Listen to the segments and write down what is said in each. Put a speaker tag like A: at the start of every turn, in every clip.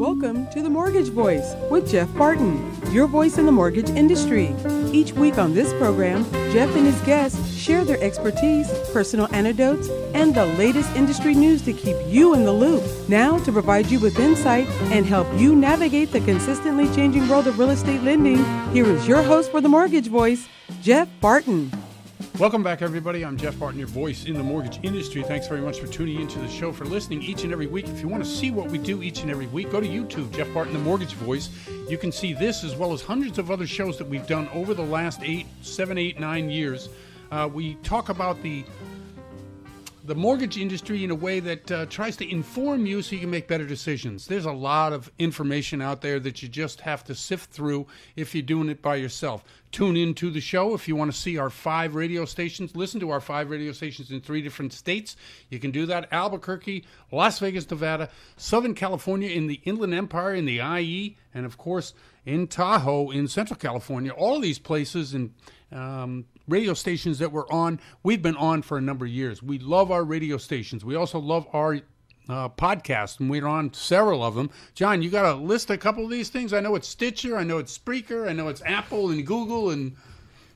A: Welcome to The Mortgage Voice with Jeff Barton, your voice in the mortgage industry. Each week on this program, Jeff and his guests share their expertise, personal anecdotes, and the latest industry news to keep you in the loop. Now, to provide you with insight and help you navigate the consistently changing world of real estate lending, here is your host for The Mortgage Voice, Jeff Barton.
B: Welcome back, everybody. I'm Jeff Barton, your voice in the mortgage industry. Thanks very much for tuning into the show, for listening each and every week. If you want to see what we do each and every week, go to YouTube, Jeff Barton, the mortgage voice. You can see this as well as hundreds of other shows that we've done over the last eight, seven, eight, nine years. Uh, we talk about the the mortgage industry in a way that uh, tries to inform you so you can make better decisions. There's a lot of information out there that you just have to sift through if you're doing it by yourself. Tune in to the show if you want to see our five radio stations. Listen to our five radio stations in three different states. You can do that Albuquerque, Las Vegas, Nevada, Southern California, in the Inland Empire, in the IE, and of course in Tahoe, in Central California. All of these places and um, radio stations that we're on, we've been on for a number of years. We love our radio stations. We also love our uh, podcasts, and we're on several of them. John, you got to list a couple of these things. I know it's Stitcher, I know it's Spreaker, I know it's Apple and Google and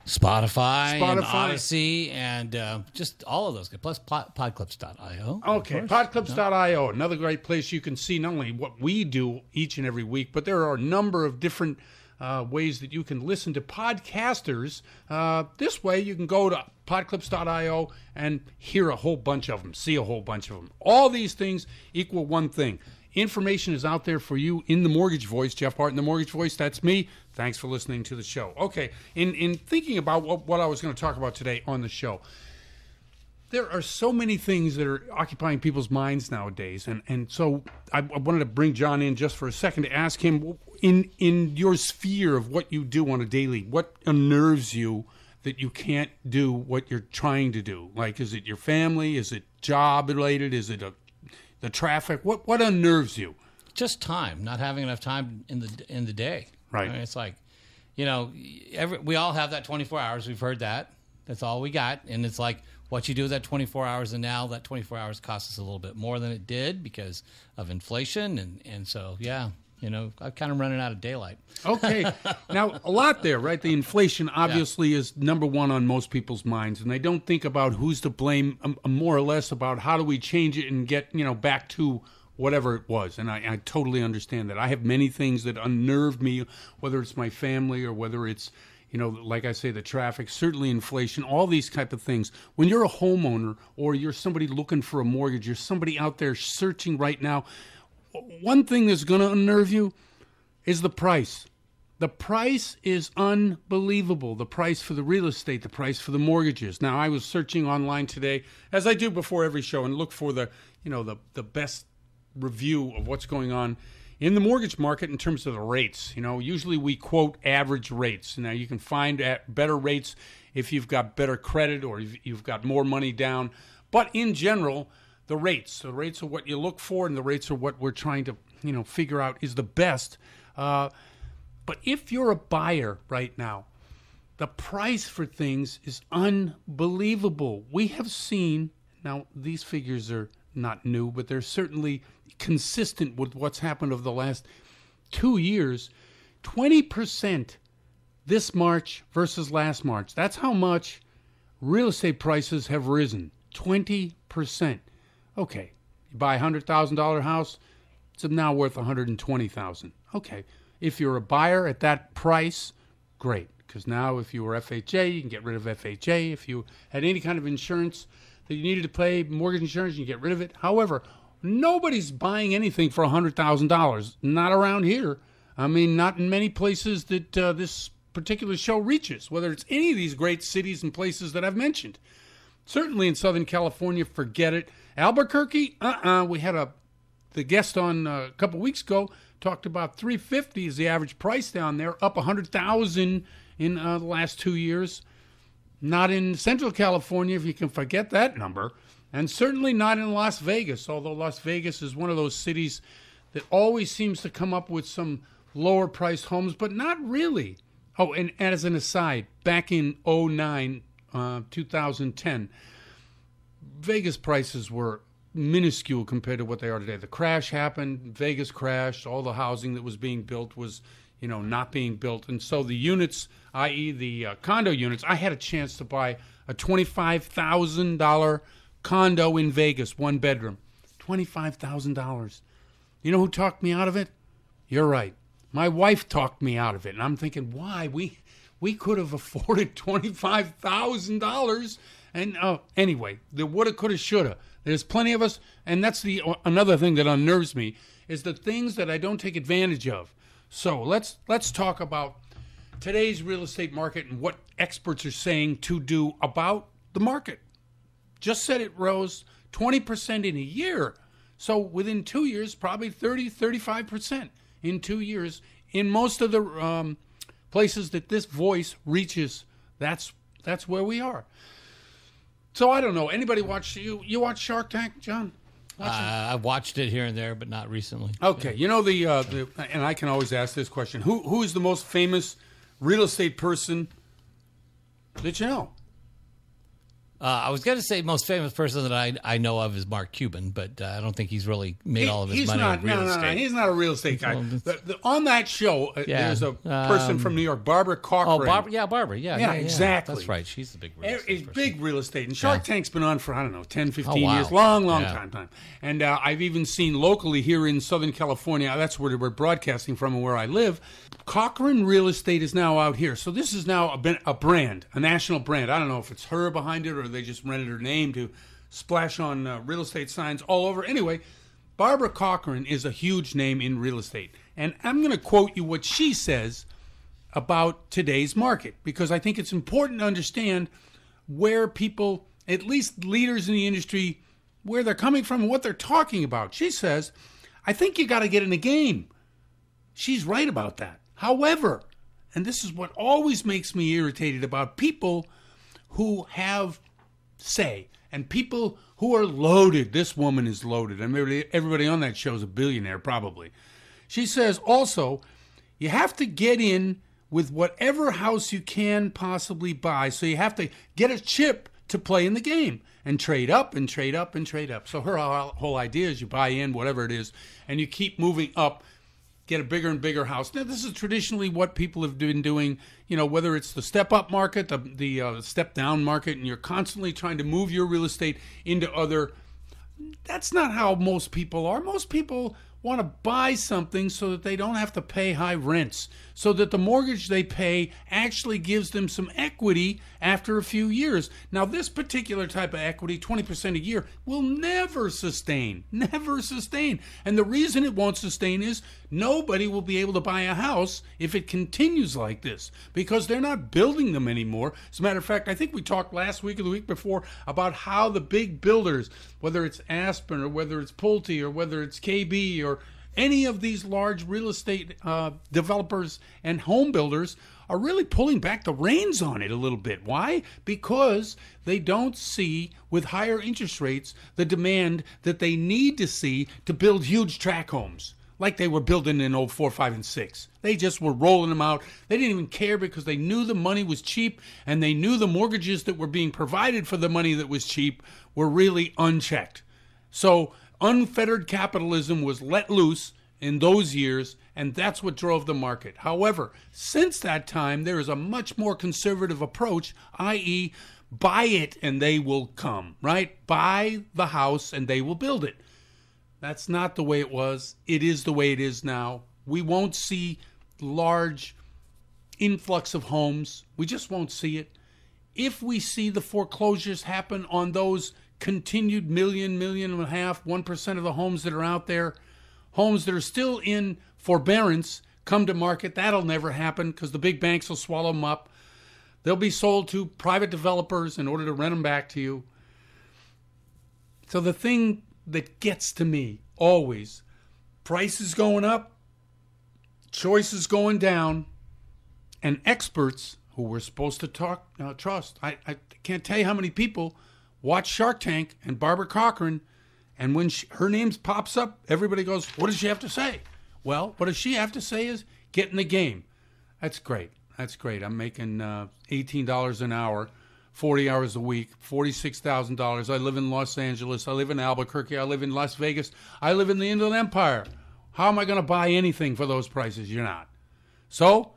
C: Spotify,
B: Spotify.
C: and Odyssey, and uh, just all of those. Plus pod, podclips.io.
B: Okay, podclips.io, another great place you can see not only what we do each and every week, but there are a number of different uh, ways that you can listen to podcasters. Uh, this way, you can go to podclips.io and hear a whole bunch of them, see a whole bunch of them. All these things equal one thing. Information is out there for you in the mortgage voice. Jeff Barton, the mortgage voice, that's me. Thanks for listening to the show. Okay, in, in thinking about what, what I was going to talk about today on the show, there are so many things that are occupying people's minds nowadays, and and so I, I wanted to bring John in just for a second to ask him in in your sphere of what you do on a daily, what unnerves you that you can't do what you're trying to do? Like, is it your family? Is it job related? Is it a, the traffic? What what unnerves you?
C: Just time, not having enough time in the in the day.
B: Right.
C: I mean, it's like, you know, every, we all have that 24 hours. We've heard that. That's all we got, and it's like what you do with that 24 hours, and now that 24 hours costs us a little bit more than it did because of inflation, and and so yeah, you know, I'm kind of running out of daylight.
B: Okay. now, a lot there, right? The inflation obviously is number one on most people's minds, and they don't think about who's to blame, um, more or less about how do we change it and get, you know, back to whatever it was. And I, I totally understand that. I have many things that unnerved me, whether it's my family or whether it's, you know, like I say, the traffic, certainly inflation, all these type of things. When you're a homeowner or you're somebody looking for a mortgage, you're somebody out there searching right now, one thing that's going to unnerve you is the price. The price is unbelievable. The price for the real estate, the price for the mortgages. Now, I was searching online today, as I do before every show, and look for the, you know, the the best review of what's going on in the mortgage market in terms of the rates. You know, usually we quote average rates. Now, you can find at better rates if you've got better credit or you've got more money down. But in general, the rates, the rates are what you look for, and the rates are what we're trying to, you know, figure out is the best. Uh, but if you're a buyer right now, the price for things is unbelievable. We have seen, now these figures are not new, but they're certainly consistent with what's happened over the last two years 20% this March versus last March. That's how much real estate prices have risen 20%. Okay, You buy a hundred thousand dollar house, it's now worth one hundred and twenty thousand. Okay, if you're a buyer at that price, great. Because now, if you were FHA, you can get rid of FHA. If you had any kind of insurance that you needed to pay, mortgage insurance, you can get rid of it. However, nobody's buying anything for hundred thousand dollars. Not around here. I mean, not in many places that uh, this particular show reaches. Whether it's any of these great cities and places that I've mentioned. Certainly in Southern California, forget it. Albuquerque, uh-uh. We had a the guest on uh, a couple weeks ago talked about 350 is the average price down there, up 100,000 in uh, the last two years. Not in Central California, if you can forget that number, and certainly not in Las Vegas. Although Las Vegas is one of those cities that always seems to come up with some lower priced homes, but not really. Oh, and as an aside, back in 09, uh, 2010, Vegas prices were minuscule compared to what they are today. The crash happened, Vegas crashed, all the housing that was being built was, you know, not being built. And so the units, i.e. the uh, condo units, I had a chance to buy a $25,000 condo in Vegas, one bedroom. $25,000. You know who talked me out of it? You're right. My wife talked me out of it. And I'm thinking, why? We we could have afforded $25,000 and uh, anyway, the woulda, coulda, shoulda. There's plenty of us, and that's the another thing that unnerves me is the things that I don't take advantage of. So let's let's talk about today's real estate market and what experts are saying to do about the market. Just said it rose 20% in a year. So within two years, probably 30, 35% in two years in most of the um, places that this voice reaches. That's that's where we are. So I don't know. Anybody watch you? You watch Shark Tank, John?
C: Uh, I've watched it here and there, but not recently.
B: Okay, you know the, uh, the and I can always ask this question: Who who is the most famous real estate person that you know?
C: Uh, I was going to say most famous person that I I know of is Mark Cuban, but uh, I don't think he's really made
B: He-
C: all of his
B: he's
C: money
B: not,
C: in real
B: no, no,
C: estate.
B: No, he's not a real estate guy. The- the- on that show, uh,
C: Yeah,
B: there's a person
C: um,
B: from New York, Barbara Corcoran.
C: oh, Barbara, yeah, Barbara, yeah,
B: Yeah,
C: yeah,
B: exactly.
C: That's right. She's the big real estate person.
B: big real estate. And Shark. Tank's been on for, I don't know, 10, 15
C: Oh, wow.
B: years. Long, long time, time. And uh, I've even seen locally here in Southern California, that's where we're broadcasting from and where I live. Corcoran Real Estate is now out here. So this is now a, a brand, a national brand. I don't know if it's her behind it or they just rented her name to splash on uh, real estate signs all over. Anyway, Barbara Corcoran is a huge name in real estate. And I'm going to quote you what she says about today's market because I think it's important to understand where people, at least leaders in the industry, where they're coming from and what they're talking about. She says, I think you got to get in the game. She's right about that. However, and this is what always makes me irritated about people who have say and people who are loaded. This woman is loaded. and everybody, everybody on that show is a billionaire, probably. She says also, you have to get in with whatever house you can possibly buy. So you have to get a chip to play in the game and trade up and trade up and trade up. So her whole whole idea is you buy in, whatever it is, and you keep moving up get a bigger and bigger house. Now, this is traditionally what people have been doing. You know, whether it's the step up market, the the uh, step down market, and you're constantly trying to move your real estate into other. That's not how most people are. Most people want to buy something so that they don't have to pay high rents, so that the mortgage they pay actually gives them some equity after a few years. Now, this particular type of equity, 20% a year, will never sustain. Never sustain. And the reason it won't sustain is nobody will be able to buy a house if it continues like this because they're not building them anymore. As a matter of fact, I think we talked last week or the week before about how the big builders, whether it's Aspen or whether it's Pulte or whether it's KB or any of these large real estate uh, developers and home builders are really pulling back the reins on it a little bit. Why? Because they don't see, with higher interest rates, the demand that they need to see to build huge track homes like they were building in 04, 5, and 6. They just were rolling them out. They didn't even care because they knew the money was cheap and they knew the mortgages that were being provided for the money that was cheap were really unchecked. So unfettered capitalism was let loose in those years, and that's what drove the market. However, since that time, there is a much more conservative approach, i.e., buy it and they will come, right? Buy the house and they will build it. That's not the way it was. It is the way it is now. We won't see large influx of homes. We just won't see it. If we see the foreclosures happen on those continued million, million and a half, 1% of the homes that are out there, homes that are still in forbearance come to market, that'll never happen because the big banks will swallow them up. They'll be sold to private developers in order to rent them back to you. So the thing that gets to me always prices going up, choices going down, and experts who we're supposed to talk uh, trust. I, I can't tell you how many people watch Shark Tank and Barbara Corcoran, and when she, her name pops up, everybody goes, "What does she have to say?" Well, what does she have to say is get in the game. That's great. That's great. I'm making uh, $18 an hour, 40 hours a week, $46,000. I live in Los Angeles. I live in Albuquerque. I live in Las Vegas. I live in the Inland Empire. How am I going to buy anything for those prices? You're not. So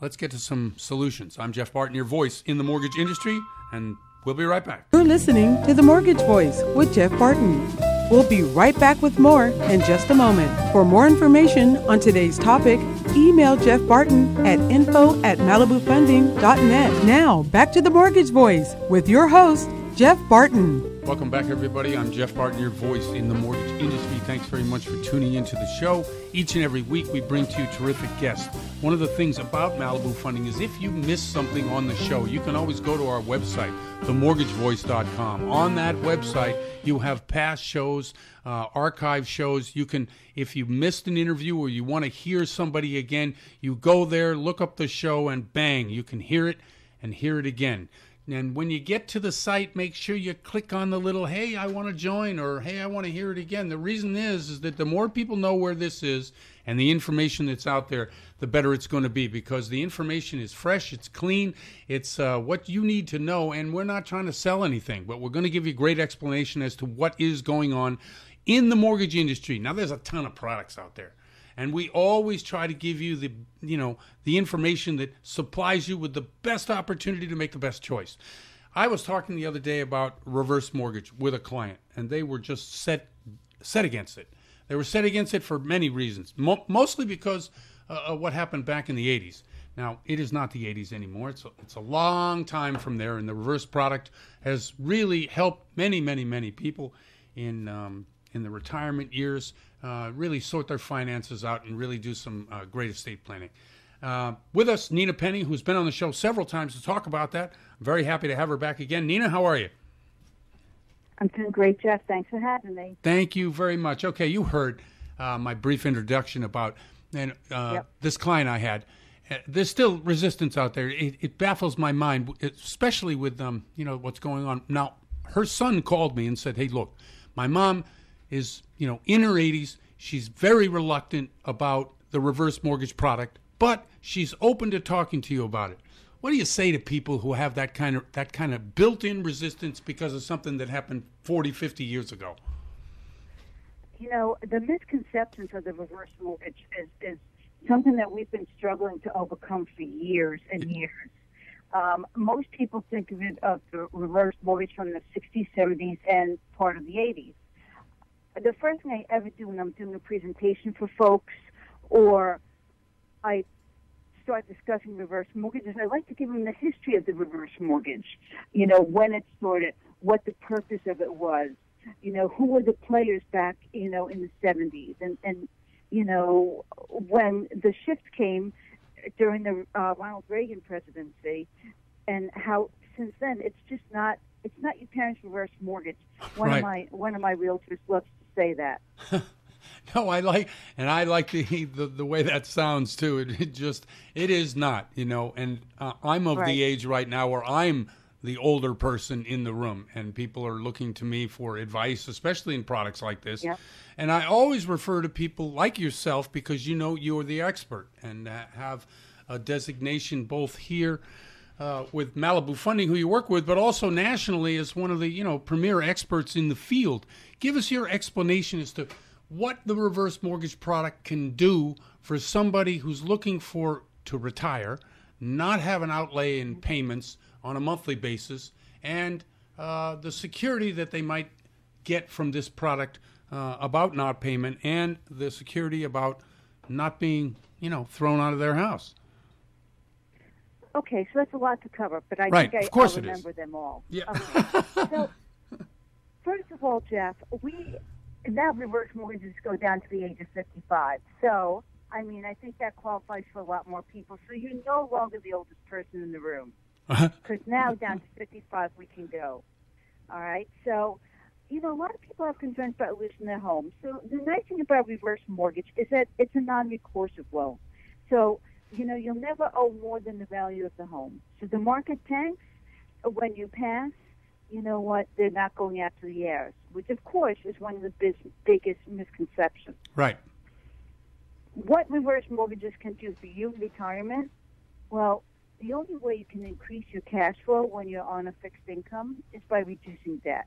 B: let's get to some solutions. I'm Jeff Barton, your voice in the mortgage industry, and we'll be right back.
A: You're listening to The Mortgage Voice with Jeff Barton. We'll be right back with more in just a moment. For more information on today's topic, email Jeff Barton at info at malibufunding.net. Now, back to the Mortgage Voice with your host, Jeff Barton.
B: Welcome back, everybody. I'm Jeff Barton, your voice in the mortgage industry. Thanks very much for tuning into the show. Each and every week, we bring to you terrific guests. One of the things about Malibu Funding is if you miss something on the show, you can always go to our website, themortgagevoice.com. On that website, you have past shows, uh, archive shows. You can, if you missed an interview or you want to hear somebody again, you go there, look up the show, and bang, you can hear it and hear it again. And when you get to the site, make sure you click on the little "Hey, I want to join" or "Hey, I want to hear it again." The reason is is that the more people know where this is and the information that's out there, the better it's going to be because the information is fresh, it's clean, it's uh, what you need to know, and we're not trying to sell anything, but we're going to give you great explanation as to what is going on in the mortgage industry. Now, there's a ton of products out there and we always try to give you the you know the information that supplies you with the best opportunity to make the best choice. I was talking the other day about reverse mortgage with a client and they were just set set against it. They were set against it for many reasons mo- mostly because uh, of what happened back in the 80s now it is not the 80s anymore. It's a, it's a long time from there and the reverse product has really helped many many many people in um, in the retirement years uh, really sort their finances out and really do some uh, great estate planning. Uh, with us, Nina Penny, who's been on the show several times to talk about that. I'm very happy to have her back again. Nina, how are you?
D: I'm doing great, Jeff. Thanks for having me.
B: Thank you very much. Okay, you heard uh, my brief introduction about and uh, yep. this client I had. Uh, there's still resistance out there. It, it baffles my mind, especially with um, you know what's going on now. Her son called me and said, "Hey, look, my mom is, you know, in her 80s. She's very reluctant about the reverse mortgage product, but she's open to talking to you about it. What do you say to people who have that kind of that kind of built-in resistance because of something that happened 40, 50 years ago?
D: You know, the misconceptions of the reverse mortgage is, is something that we've been struggling to overcome for years and years. Um, most people think of it of the reverse mortgage from the 60s, 70s, and part of the 80s the first thing I ever do when I'm doing a presentation for folks or I start discussing reverse mortgages, I like to give them the history of the reverse mortgage. You know, when it started, what the purpose of it was, you know, who were the players back, you know, in the 70s. And, and you know, when the shift came during the uh, Ronald Reagan presidency and how since then it's just not it's not your parents' reverse mortgage. One right. of my one of my realtors loves to say that.
B: no, I like, and I like the, the, the way that sounds too. It, it, just it is not, you know. And uh, I'm of right. the age right now where I'm the older person in the room, and people are looking to me for advice, especially in products like this.
D: Yeah.
B: And I always refer to people like yourself because you know you're the expert and uh, have a designation both here. Uh, with Malibu Funding, who you work with, but also nationally as one of the you know premier experts in the field. Give us your explanation as to what the reverse mortgage product can do for somebody who's looking for to retire, not have an outlay in payments on a monthly basis, and uh, the security that they might get from this product uh, about not payment and the security about not being, you know, thrown out of their house.
D: Okay, so that's a lot to cover, but I
B: Right,
D: think I,
B: of course is.
D: remember them all.
B: Yeah.
D: Okay. so, first of all, Jeff, we now reverse mortgages go down to the age of 55. So, I mean, I think that qualifies for a lot more people. So you're no longer the oldest person in the room. Uh-huh. Because now down to 55 we can go. All right? So, you know, a lot of people have concerns about losing their home. So the nice thing about reverse mortgage is that it's a non-recoursive loan. So, you know, you'll never owe more than the value of the home. So the market tanks when you pass. You know what? They're not going after the heirs, which of course is one of the bis- biggest misconceptions.
B: Right.
D: What reverse mortgages can do for you in retirement? Well, the only way you can increase your cash flow when you're on a fixed income is by reducing debt.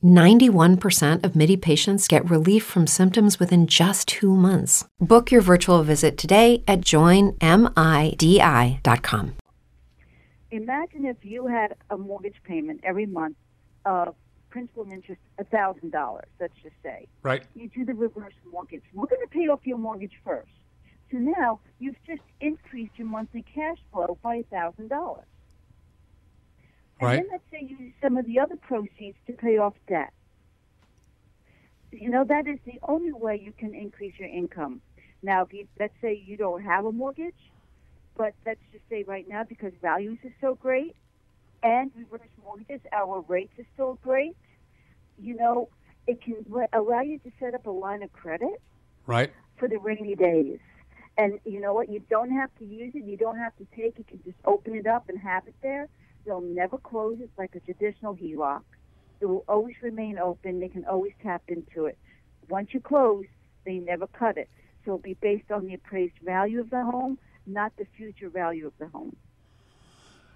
E: 91% of MIDI patients get relief from symptoms within just two months. Book your virtual visit today at joinmidi.com.
D: Imagine if you had a mortgage payment every month of principal and interest $1,000, let's just say.
B: Right.
D: You do the reverse mortgage. We're going to pay off your mortgage first. So now you've just increased your monthly cash flow by $1,000. And
B: Right.
D: then let's say you use some of the other proceeds to pay off debt. You know, that is the only way you can increase your income. Now, if you, let's say you don't have a mortgage, but let's just say right now because values are so great and reverse mortgages, our rates are still great, you know, it can allow you to set up a line of credit
B: Right.
D: for the rainy days. And you know what? You don't have to use it. You don't have to take it. You can just open it up and have it there. They'll never close it like a traditional HELOC. It will always remain open. They can always tap into it. Once you close, they never cut it. So it'll be based on the appraised value of the home, not the future value of the home.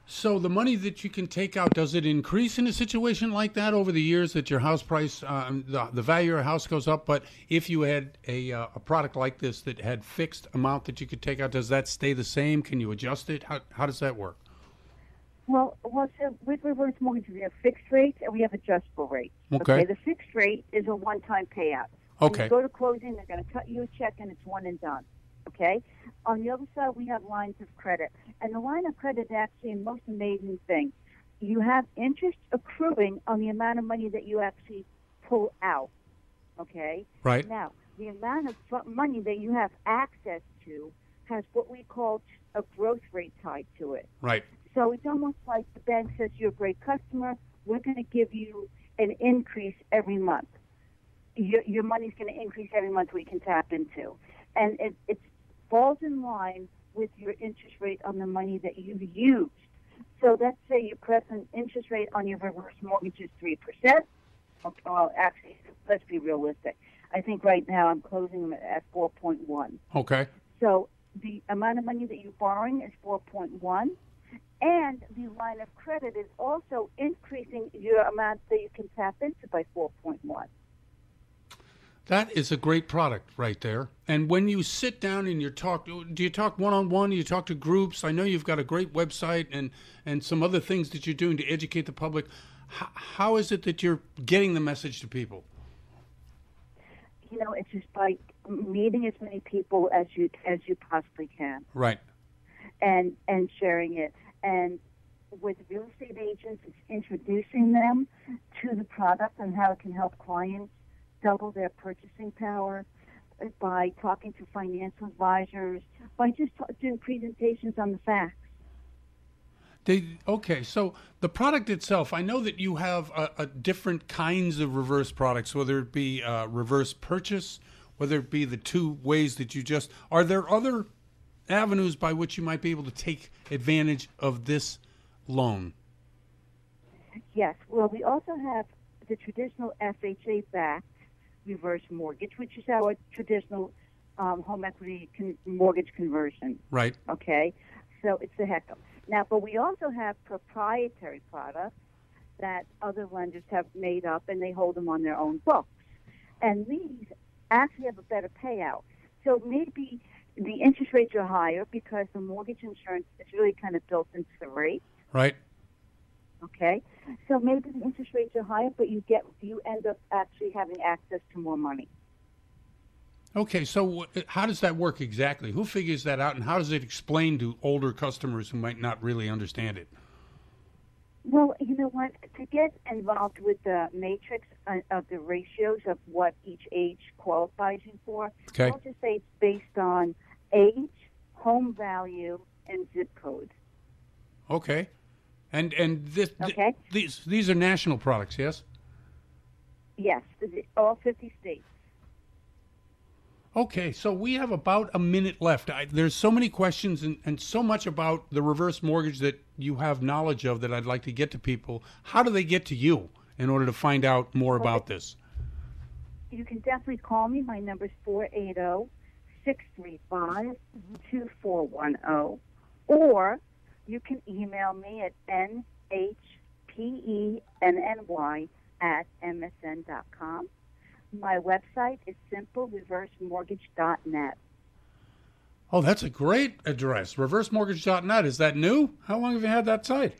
B: So the money that you can take out does it increase in a situation like that over the years that your house price, um, the, the value of your house goes up? But if you had a uh, a product like this that had fixed amount that you could take out, does that stay the same? Can you adjust it? How how does that work?
D: Well, well, so with reverse mortgage, we have fixed rates and we have adjustable rates.
B: Okay.
D: The fixed rate is a one-time payout. When
B: Okay.
D: you go to closing, they're going to cut you a check and it's one and done. Okay. On the other side, we have lines of credit, and the line of credit is actually the most amazing thing. You have interest accruing on the amount of money that you actually pull out. Okay.
B: Right.
D: Now, the amount of money that you have access to has what we call a growth rate tied to it.
B: Right.
D: So it's almost like the bank says you're a great customer. We're going to give you an increase every month. Your, your money's going to increase every month we can tap into. And it, it falls in line with your interest rate on the money that you've used. So let's say your present interest rate on your reverse mortgage is 3%. Okay, well, actually, let's be realistic. I think right now I'm closing them at 4.1.
B: Okay.
D: So the amount of money that you're borrowing is 4.1, and the line of credit is also increasing your amount that you can tap into by 4.1.
B: That is a great product right there. And when you sit down and you talk, do you talk one on one? Do you talk to groups? I know you've got a great website and, and some other things that you're doing to educate the public. H- how is it that you're getting the message to people?
D: You know, it's just by meeting as many people as you as you possibly can,
B: Right.
D: and and sharing it. And with real estate agents, it's introducing them to the product and how it can help clients double their purchasing power by talking to financial advisors, by just doing presentations on the facts.
B: They, okay, so the product itself, I know that you have a, a different kinds of reverse products, whether it be uh, reverse purchase, whether it be the two ways that you just. Are there other avenues by which you might be able to take advantage of this loan?
D: Yes. Well, we also have the traditional FHA backed reverse mortgage, which is our traditional um, home equity con- mortgage conversion.
B: Right.
D: Okay. So it's the HECM. Now, but we also have proprietary products that other lenders have made up and they hold them on their own books. And these actually have a better payout. So maybe the interest rates are higher because the mortgage insurance is really kind of built into the rate.
B: Right.
D: Okay, so maybe the interest rates are higher, but you get you end up actually having access to more money.
B: Okay, so how does that work exactly? Who figures that out, and how does it explain to older customers who might not really understand it?
D: Well, you know what? To get involved with the matrix uh, of the ratios of what each age qualifies you for,
B: okay.
D: I'll just say it's based on age, home value, and zip code.
B: Okay. And and this
D: okay.
B: Th- these these are national products, yes?
D: Yes, all 50 states.
B: Okay, so we have about a minute left. I, there's so many questions and, and so much about the reverse mortgage that you have knowledge of that I'd like to get to people. How do they get to you in order to find out more about this?
D: You can definitely call me. My number is 480 635 2410. Or you can email me at nhpenny at msn.com. My website is simplereversemortgage.net.
B: Oh, that's a great address. Reversemortgage.net. Is that new? How long have you had that site?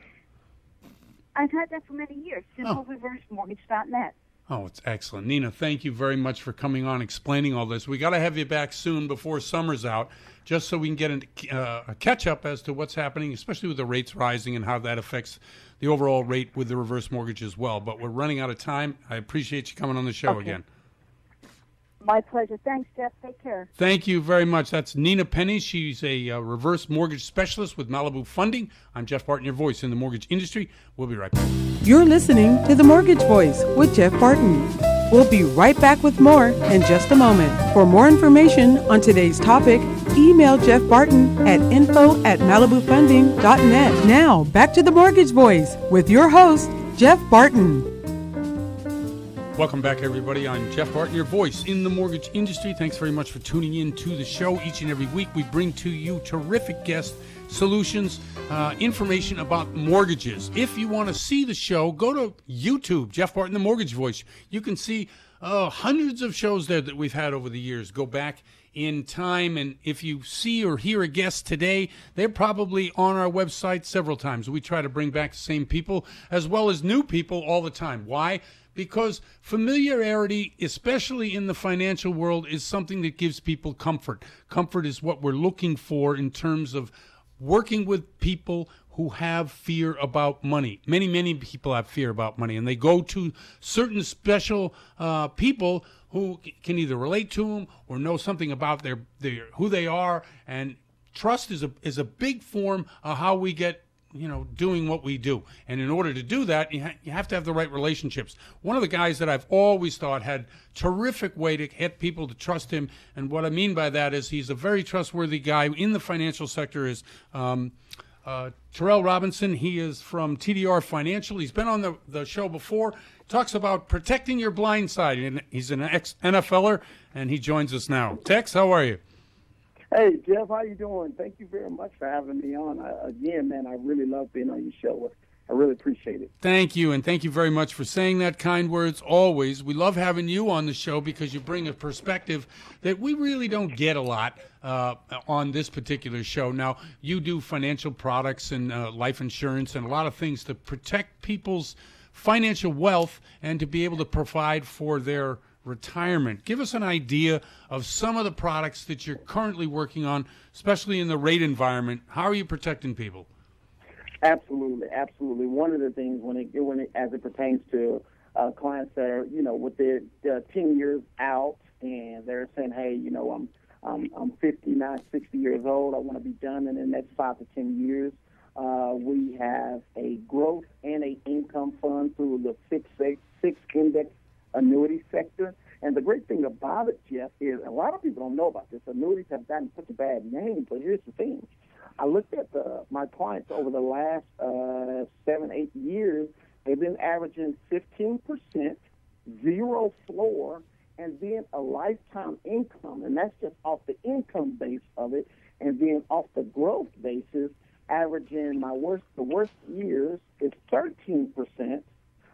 D: I've had that for many years. Simplereversemortgage.net.
B: Oh, it's excellent. Nina, thank you very much for coming on explaining all this. We got to have you back soon before summer's out, just so we can get into, uh, a catch up as to what's happening, especially with the rates rising and how that affects the overall rate with the reverse mortgage as well. But we're running out of time. I appreciate you coming on the show
D: okay.
B: again.
D: My pleasure. Thanks, Jeff. Take care.
B: Thank you very much. That's Nina Penny. She's a uh, reverse mortgage specialist with Malibu Funding. I'm Jeff Barton, your voice in the mortgage industry. We'll be right back.
A: You're listening to The Mortgage Voice with Jeff Barton. We'll be right back with more in just a moment. For more information on today's topic, email Jeff Barton at info at malibufunding.net. Now, back to The Mortgage Voice with your host, Jeff Barton.
B: Welcome back, everybody. I'm Jeff Barton, your voice in the mortgage industry. Thanks very much for tuning in to the show. Each and every week, we bring to you terrific guests, solutions, uh, information about mortgages. If you want to see the show, go to YouTube, Jeff Barton, the Mortgage Voice. You can see uh, hundreds of shows there that we've had over the years. Go back in time. And if you see or hear a guest today, they're probably on our website several times. We try to bring back the same people as well as new people all the time. Why? Because familiarity, especially in the financial world, is something that gives people comfort. Comfort is what we're looking for in terms of working with people who have fear about money. Many, many people have fear about money, and they go to certain special uh, people who can either relate to them or know something about their, their who they are. And trust is a is a big form of how we get you know, doing what we do. And in order to do that, you, ha- you have to have the right relationships. One of the guys that I've always thought had terrific way to get people to trust him, and what I mean by that is he's a very trustworthy guy in the financial sector. Is um, uh, Terrell Robinson? He is from TDR Financial. He's been on the, the show before. Talks about protecting your blind side, and he's an ex NFLer, and he joins us now. Tex, how are you?
F: Hey Jeff, how you doing? Thank you very much for having me on. Again, man, I really love being on your show. I really appreciate it.
B: Thank you, and thank you very much for saying that kind words always. We love having you on the show because you bring a perspective that we really don't get a lot uh, on this particular show. Now, you do financial products and uh, life insurance and a lot of things to protect people's financial wealth and to be able to provide for their retirement. Give us an idea of some of the products that you're currently working on, especially in the rate environment. How are you protecting people?
F: Absolutely, absolutely. One of the things when it, when it as it pertains to uh, clients that are you know with their uh, ten years out and they're saying, hey, you know, I'm I'm I'm 59, 60 years old. I want to be done in the next five to ten years. Uh, we have a growth and a income fund through the fixed fixed index annuity sector. And the great thing about it, Jeff, is a lot of people don't know about this. Annuities have gotten such a bad name, but here's the thing. I looked at the, my clients over the last uh, seven, eight years. They've been averaging 15%, zero floor, and then a lifetime income. And that's just off the income base of it. And then off the growth basis, averaging my worst the worst years is 13 percent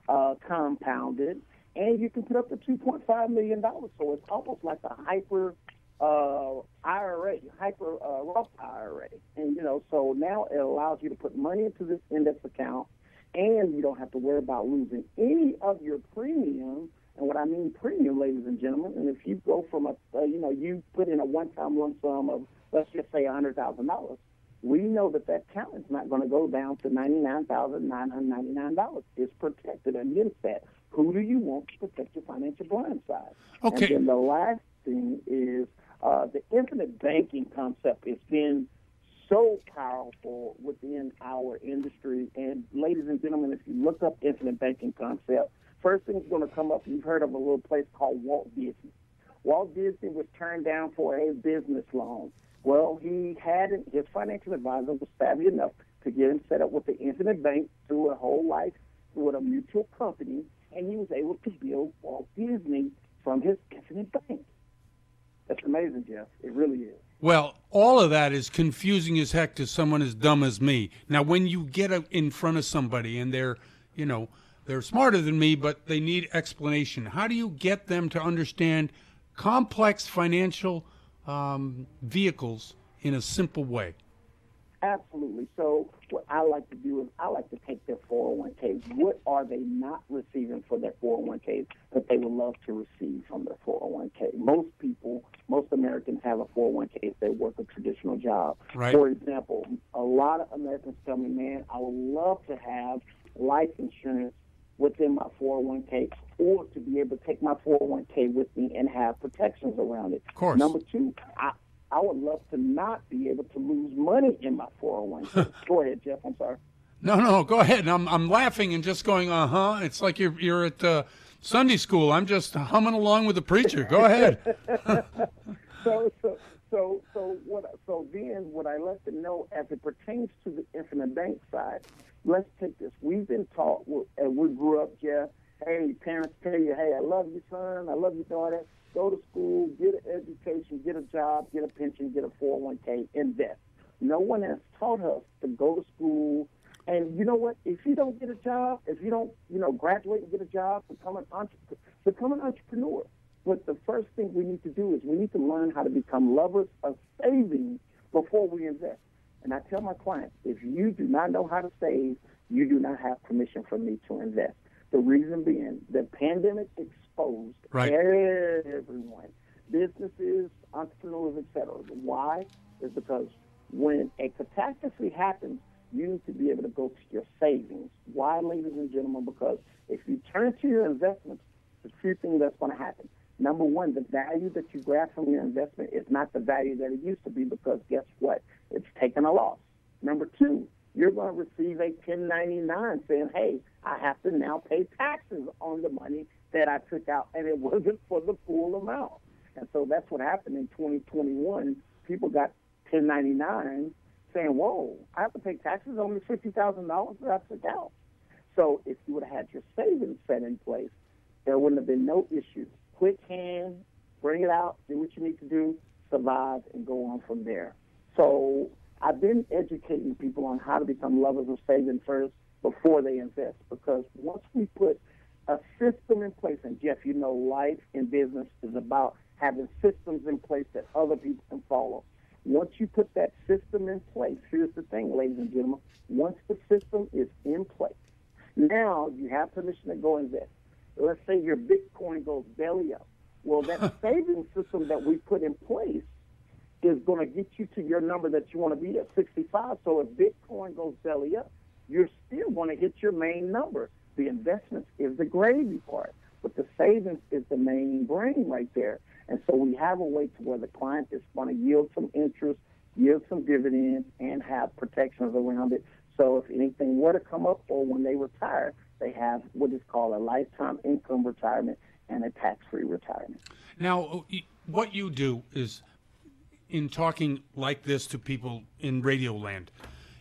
F: uh, compounded, and you can put up to 2.5 million dollars. So it's almost like a hyper uh, IRA, hyper uh, Roth IRA, and you know, so now it allows you to put money into this index account, and you don't have to worry about losing any of your premium. And what I mean premium, ladies and gentlemen, and if you go from a, uh, you know, you put in a one-time lump sum of let's just say $100,000, we know that that account is not going to go down to $99,999. It's protected against that. Who do you want to protect your financial blind side?
B: Okay.
F: And then the last thing is uh, the infinite banking concept has been so powerful within our industry. And ladies and gentlemen, if you look up infinite banking concept, first thing that's going to come up, you've heard of a little place called Walt Disney. Walt Disney was turned down for a business loan. Well, he had his financial advisor was savvy enough to get him set up with the Infinite Bank through a whole life with a mutual company, and he was able to build Walt Disney from his Infinite Bank. That's amazing, Jeff. It really is.
B: Well, all of that is confusing as heck to someone as dumb as me. Now, when you get in front of somebody and they're, you know, they're smarter than me, but they need explanation, how do you get them to understand complex financial um, vehicles in a simple way?
F: Absolutely. So what I like to do is I like to take their 401k. What are they not receiving for their 401k that they would love to receive from their 401k? Most people, most Americans have a 401k if they work a traditional job.
B: Right.
F: For example, a lot of Americans tell me, man, I would love to have life insurance within my 401k or to be able to take my 401k with me and have protections around it.
B: Of course.
F: Number two, I, I would love to not be able to lose money in my 401k. go ahead, Jeff. I'm sorry.
B: No, no, go ahead. I'm I'm laughing and just going, uh huh. It's like you're you're at uh, Sunday school. I'm just humming along with the preacher. Go ahead.
F: so, so, so, so what? So then, what I let them know as it pertains to the infinite bank side, let's take this. We've been taught, and we grew up, Jeff. Hey, parents tell you, hey, I love you, son. I love you, daughter. Go to school, get an education, get a job, get a pension, get a 401k, invest. No one has taught us to go to school. And you know what? If you don't get a job, if you don't, you know, graduate and get a job, become an entrepreneur. Become an entrepreneur. But the first thing we need to do is we need to learn how to become lovers of saving before we invest. And I tell my clients, if you do not know how to save, you do not have permission from me to invest. The reason being, the pandemic exposed
B: Right.
F: everyone, businesses, entrepreneurs, etc. Why? Is because when a catastrophe happens, you need to be able to go to your savings. Why, ladies and gentlemen? Because if you turn to your investments, there's a few things that's going to happen. Number one, the value that you grab from your investment is not the value that it used to be because guess what? It's taken a loss. Number two, you're going to receive a 1099 saying, hey, I have to now pay taxes on the money that I took out, and it wasn't for the full amount. And so that's what happened in 2021. People got 1099 saying, whoa, I have to pay taxes on the $50,000 that I took out. So if you would have had your savings set in place, there wouldn't have been no issues. Quick hand, bring it out, do what you need to do, survive, and go on from there. So I've been educating people on how to become lovers of saving first before they invest because once we put a system in place, and Jeff, you know, life in business is about having systems in place that other people can follow. Once you put that system in place, here's the thing, ladies and gentlemen. Once the system is in place, now you have permission to go invest. Let's say your Bitcoin goes belly up. Well, that savings system that we put in place is going to get you to your number that you want to be at 65. So if Bitcoin goes belly up, you're still going to hit your main number. The investments is the gravy part, but the savings is the main brain right there. And so we have a way to where the client is going to yield some interest, yield some dividends, and have protections around it. So if anything were to come up or when they retire, they have what is called a lifetime income retirement and a tax-free retirement.
B: Now, uh, what you do is, in talking like this to people in Radio Land,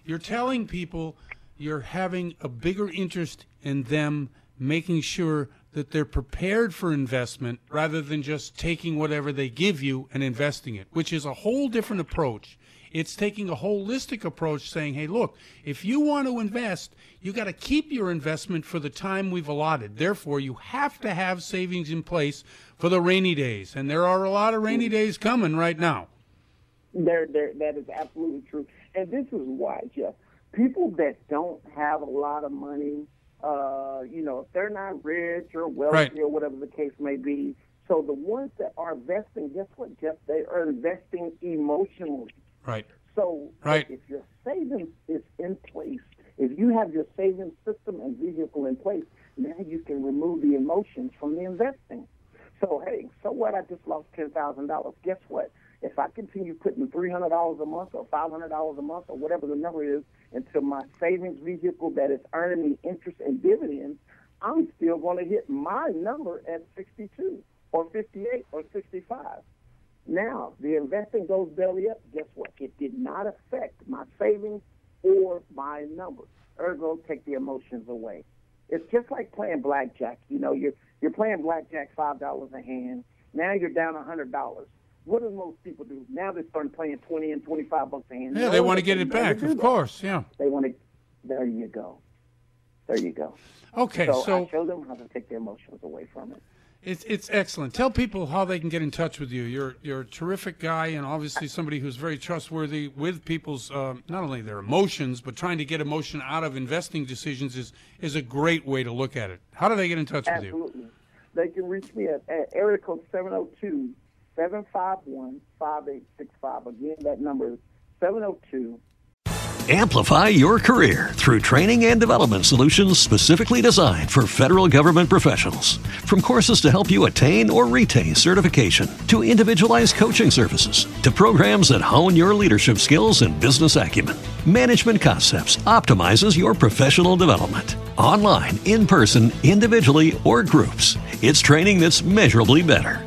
B: you're telling people you're having a bigger interest in them making sure that they're prepared for investment rather than just taking whatever they give you and investing it, which is a whole different approach. It's taking a holistic approach saying, hey, look, if you want to invest, you got to keep your investment for the time we've allotted. Therefore, you have to have savings in place for the rainy days. And there are a lot of rainy days coming right now.
F: There, there, that is absolutely true. And this is why, Jeff, people that don't have a lot of money, uh, you know, if they're not rich or wealthy
B: Right.
F: or whatever the case may be, so the ones that are investing, guess what, Jeff? They are investing emotionally.
B: Right.
F: So
B: Right.
F: if your savings is in place, if you have your savings system and vehicle in place, now you can remove the emotions from the investing. So hey, so what? I just lost ten thousand dollars. Guess what? If I continue putting three hundred dollars a month or five hundred dollars a month or whatever the number is into my savings vehicle that is earning me interest and dividends, I'm still going to hit my number at sixty-two or fifty-eight or sixty-five. Now, the investing goes belly up. Guess what? It did not affect my savings or my numbers. Ergo, take the emotions away. It's just like playing blackjack. You know, you're you're playing blackjack five dollars a hand. Now you're down a hundred dollars. What do most people do? Now they're starting playing twenty and twenty five bucks a hand.
B: Yeah,
F: No,
B: they want to get it back, of
F: that.
B: course. Yeah.
F: They want to. There you go. There you go.
B: Okay,
F: so,
B: so
F: I show them how to take the emotions away from it.
B: It's it's excellent. Tell people how they can get in touch with you. You're you're a terrific guy, and obviously somebody who's very trustworthy with people's um, not only their emotions, but trying to get emotion out of investing decisions is is a great way to look at it. How do they get in touch with you?
F: Absolutely. They can reach me at, at area code 702 751 5865. Again, that number is 702
G: Amplify your career through training and development solutions specifically designed for federal government professionals. From courses to help you attain or retain certification, to individualized coaching services, to programs that hone your leadership skills and business acumen, Management Concepts optimizes your professional development. Online, in person, individually, or groups, it's training that's measurably better.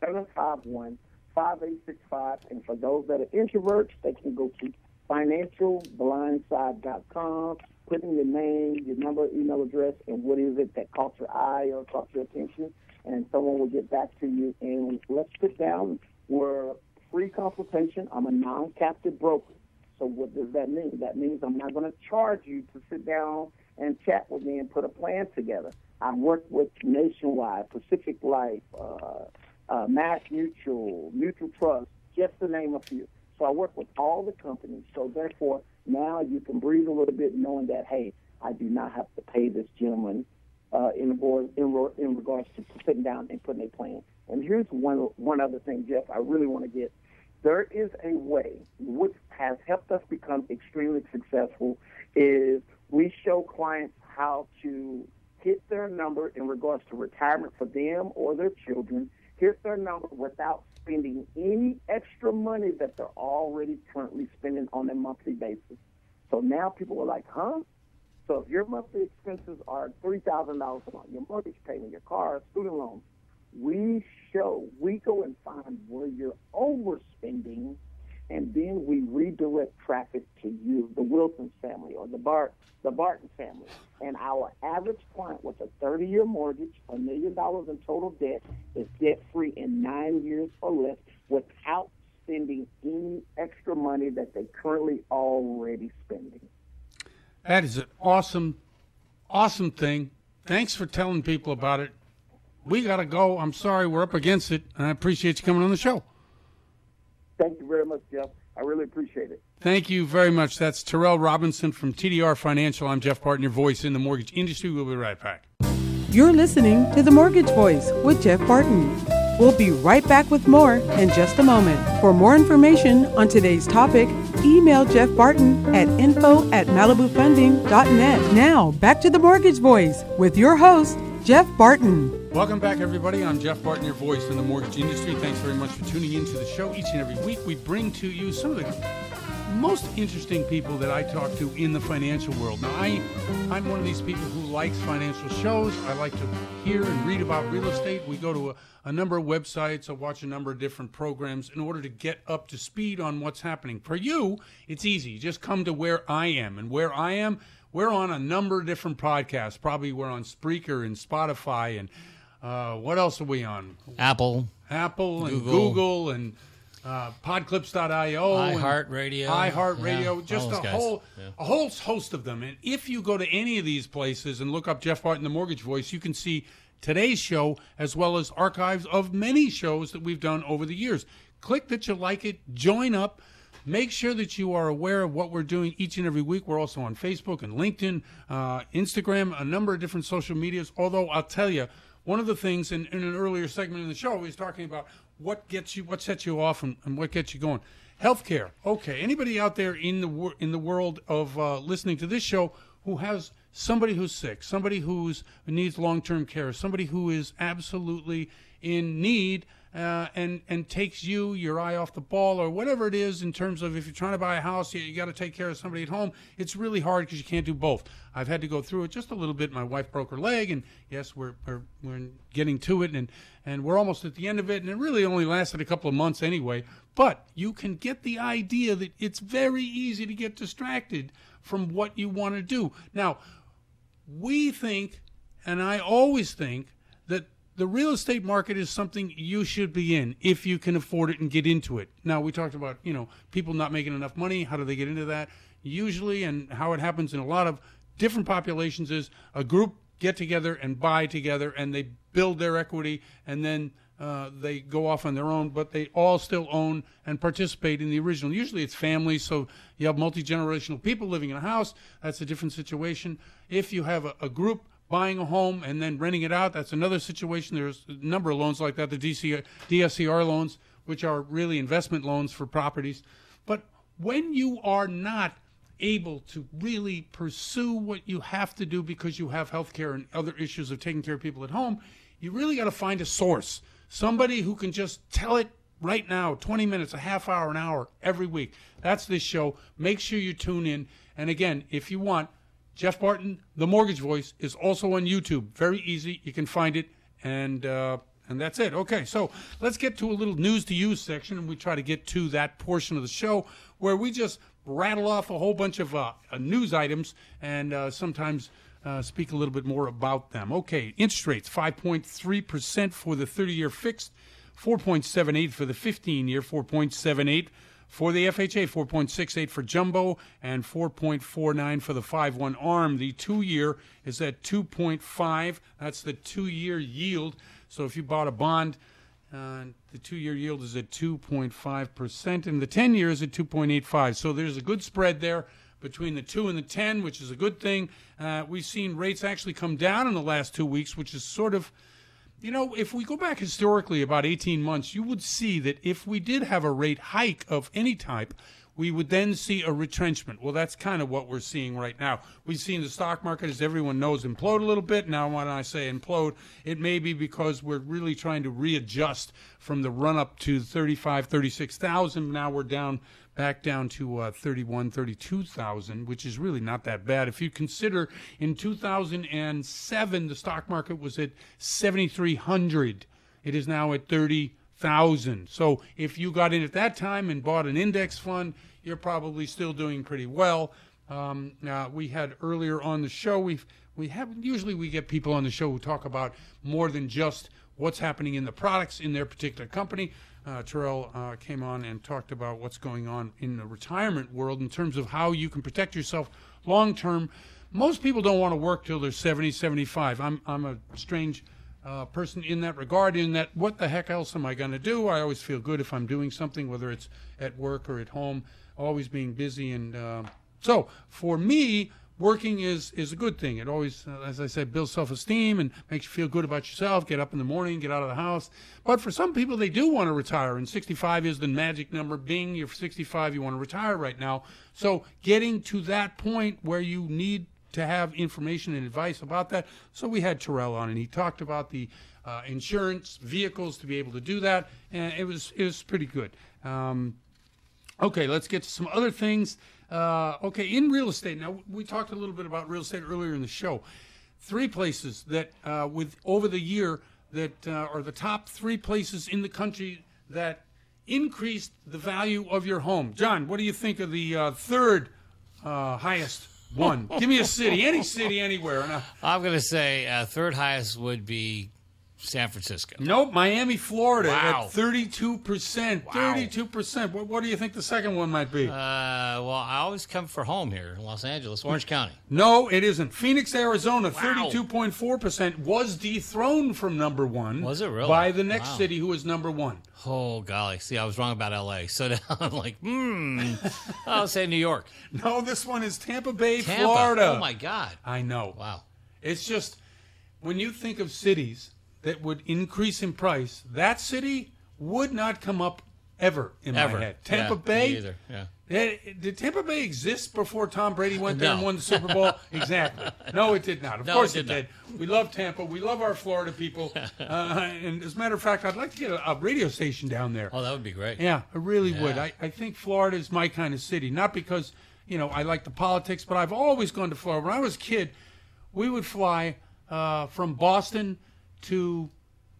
F: 751 5865. And for those that are introverts, they can go to financialblindside.com, put in your name, your number, email address, and what is it that caught your eye or caught your attention, and someone will get back to you. And let's sit down. We're free consultation. I'm a non captive broker. So what does that mean? That means I'm not going to charge you to sit down and chat with me and put a plan together. I work with Nationwide, Pacific Life, uh, uh, Mass Mutual, Mutual Trust, just to name a few. So I work with all the companies. So therefore, now you can breathe a little bit knowing that, hey, I do not have to pay this gentleman uh, in, regard, in, regards to sitting down and putting a plan. And here's one, one other thing, Jeff, I really want to get. There is a way which has helped us become extremely successful is we show clients how to hit their number in regards to retirement for them or their children, hit their number without spending any extra money that they're already currently spending on a monthly basis. So now people are like, huh? So if your monthly expenses are three thousand dollars a month, your mortgage payment, your car, student loans, we show, we go and find where you're overspending, and then we redirect traffic to you, the Wilson family or the Bart, the Barton family. And our average client with a 30-year mortgage, a million dollars in total debt, is debt-free in nine years or less without spending any extra money that they currently already spending.
B: That is an awesome, awesome thing. Thanks for telling people about it. We got to go. I'm sorry we're up against it, and I appreciate you coming on the show.
F: Thank you very much, Jeff. I really appreciate it.
B: Thank you very much. That's Terrell Robinson from TDR Financial. I'm Jeff Barton, your voice in the mortgage industry. We'll be right back.
A: You're listening to The Mortgage Voice with Jeff Barton. We'll be right back with more in just a moment. For more information on today's topic, email Jeff Barton at info at malibufunding.net. Now, back to The Mortgage Voice with your host, Jeff Barton.
B: Welcome back, everybody. I'm Jeff Barton, your voice in the mortgage industry. Thanks very much for tuning into the show. Each and every week, we bring to you some of the most interesting people that I talk to in the financial world. Now, I, I'm one of these people who likes financial shows. I like to hear and read about real estate. We go to a, a number of websites, I watch a number of different programs in order to get up to speed on what's happening. For you, it's easy. You just come to where I am. And where I am, we're on a number of different podcasts. Probably we're on Spreaker and Spotify and uh, what else are we on?
C: Apple,
B: Apple and
C: Google.
B: Google, and uh, Podclips.io,
C: iHeartRadio.
B: iHeartRadio,
C: Yeah,
B: just a
C: guys.
B: whole
C: Yeah.
B: a whole host of them. And if you go to any of these places and look up Jeff Barton, the Mortgage Voice, you can see today's show as well as archives of many shows that we've done over the years. Click that you like it, join up. Make sure that you are aware of what we're doing each and every week. We're also on Facebook and LinkedIn, uh, Instagram, a number of different social medias. Although I'll tell you, one of the things in, in an earlier segment in the show, we was talking about what gets you, what sets you off, and, and what gets you going. Healthcare. Okay, anybody out there in the wor- in the world of uh, listening to this show who has somebody who's sick, somebody who's needs long term care, somebody who is absolutely in need uh, and and takes you your eye off the ball or whatever it is in terms of if you're trying to buy a house, you, you got to take care of somebody at home. It's really hard because you can't do both. I've had to go through it just a little bit. My wife broke her leg, and yes, we're we're, we're getting to it, and and we're almost at the end of it. And it really only lasted a couple of months anyway. But you can get the idea that it's very easy to get distracted from what you want to do. Now, we think, and I always think, that the real estate market is something you should be in if you can afford it and get into it. Now, we talked about, you know, people not making enough money. How do they get into that? Usually, and how it happens in a lot of different populations is a group get together and buy together and they build their equity and then uh, they go off on their own, but they all still own and participate in the original. Usually it's families, so you have multi generational people living in a house. That's a different situation. If you have a, a group buying a home and then renting it out, that's another situation. There's a number of loans like that, the DC, DSCR loans, which are really investment loans for properties. But when you are not able to really pursue what you have to do because you have health care and other issues of taking care of people at home, you really got to find a source. Somebody who can just tell it right now 20 minutes, a half hour, an hour every week. That's this show. Make sure you tune in. And again, if you want, Jeff Barton, The Mortgage Voice, is also on YouTube. Very easy. You can find it. And, uh, and that's it. Okay, so let's get to a little news to use section, and we try to get to that portion of the show where we just rattle off a whole bunch of uh, uh, news items and uh, sometimes uh, speak a little bit more about them. Okay, interest rates 5.3% for the 30 year fixed, 4.78 for the 15 year, 4.78 for the FHA, 4.68 for jumbo, and 4.49 for the 5 1 arm. The two year is at 2.5. That's the two year yield. So if you bought a bond, uh, the two year yield is at 2.5%, and the 10 year is at 2.85. So there's a good spread there between the 2 and the 10, which is a good thing. Uh, we've seen rates actually come down in the last two weeks, which is sort of you know, if we go back historically about 18 months, you would see that if we did have a rate hike of any type, we would then see a retrenchment. Well, that's kind of what we're seeing right now. We've seen the stock market, as everyone knows, implode a little bit. Now, when I say implode, it may be because we're really trying to readjust from the run up to 35, 36,000. Now we're down back down to uh, 31, 32,000, which is really not that bad. If you consider in 2007, the stock market was at 7,300. It is now at 30,000. So if you got in at that time and bought an index fund, you're probably still doing pretty well. Um, uh, we had earlier on the show, we've we have usually we get people on the show who talk about more than just what's happening in the products in their particular company. uh, Terrell uh, came on and talked about what's going on in the retirement world in terms of how you can protect yourself long term. Most people don't want to work till they're 70, 75. I'm, I'm a strange uh, person in that regard, in that what the heck else am I going to do? I always feel good if I'm doing something, whether it's at work or at home, always being busy. And uh, so for me, working is is a good thing. It always, uh, as I said, builds self esteem and makes you feel good about yourself. Get up in the morning, get out of the house. But for some people, they do want to retire, and 65 is the magic number. Bing, you're 65, you want to retire right now. So getting to that point where you need to have information and advice about that. So we had Terrell on, and he talked about the uh, insurance vehicles to be able to do that, and it was it was pretty good. Um, okay, let's get to some other things. Uh, okay, in real estate. Now we talked a little bit about real estate earlier in the show. Three places that, uh, with over the year, that uh, are the top three places in the country that increased the value of your home. John, what do you think of the uh, third uh, highest one? Give me a city, any city, anywhere. Uh,
C: I'm going to say uh, third highest would be San Francisco.
B: Nope, Miami, Florida
C: Wow.
B: at 32%. Wow. 32%. What, what do you think the second one might be?
C: Uh, well, I always come for home here in Los Angeles, Orange County.
B: No, it isn't. Phoenix, Arizona, four percent was dethroned from number one.
C: Was it really?
B: By the next
C: Wow.
B: city, who was number one.
C: Oh golly! See, I was wrong about L.A. So now I'm like, hmm. I'll say New York,
B: No, this one is Tampa Bay,
C: Tampa.
B: Florida.
C: Oh my God!
B: I know.
C: Wow.
B: It's just when you think of cities that would increase in price, that city would not come up ever in
C: Ever.
B: my head. Tampa
C: Yeah,
B: Bay.
C: yeah.
B: Did, did Tampa Bay exist before Tom Brady went there and won the Super Bowl? exactly. No, it did not. Of
C: No,
B: course
C: it
B: it
C: did
B: did. We love Tampa. We love our Florida people. Uh, and as a matter of fact, I'd like to get a, a radio station down there.
C: Oh, that would be great.
B: Yeah, I really would. I, I think Florida is my kind of city. Not because, you know, I like the politics, but I've always gone to Florida. When I was a kid, we would fly uh, from Boston to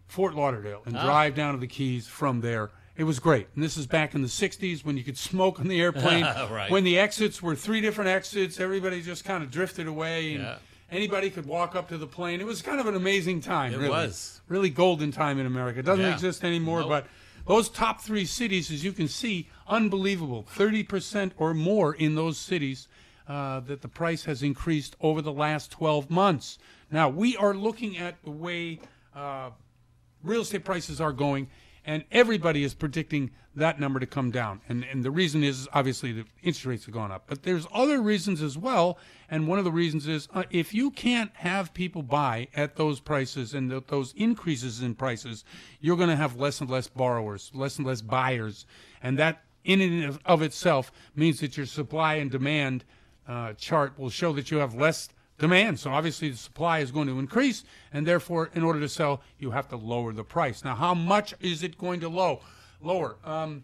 B: Fort Lauderdale and
C: Ah.
B: drive down to the Keys from there. It was great. And this is back in the 60s when you could smoke on the airplane.
C: Right.
B: When the exits were three different exits, everybody just kind of drifted away. And
C: Yeah.
B: Anybody could walk up to the plane. It was kind of an amazing time.
C: It
B: really.
C: was.
B: Really golden time in America. It doesn't
C: Yeah.
B: exist anymore,
C: Nope.
B: but those top three cities, as you can see, unbelievable. 30% or more in those cities uh, that the price has increased over the last 12 months. Now, we are looking at the way uh, real estate prices are going, and everybody is predicting that number to come down. And, and the reason is obviously the interest rates have gone up. But there's other reasons as well. And one of the reasons is uh, if you can't have people buy at those prices and th- those increases in prices, you're going to have less and less borrowers, less and less buyers. And that in and of- itself means that your supply and demand uh, chart will show that you have less demand. So obviously the supply is going to increase, and therefore, in order to sell, you have to lower the price. Now, how much is it going to low lower? Um,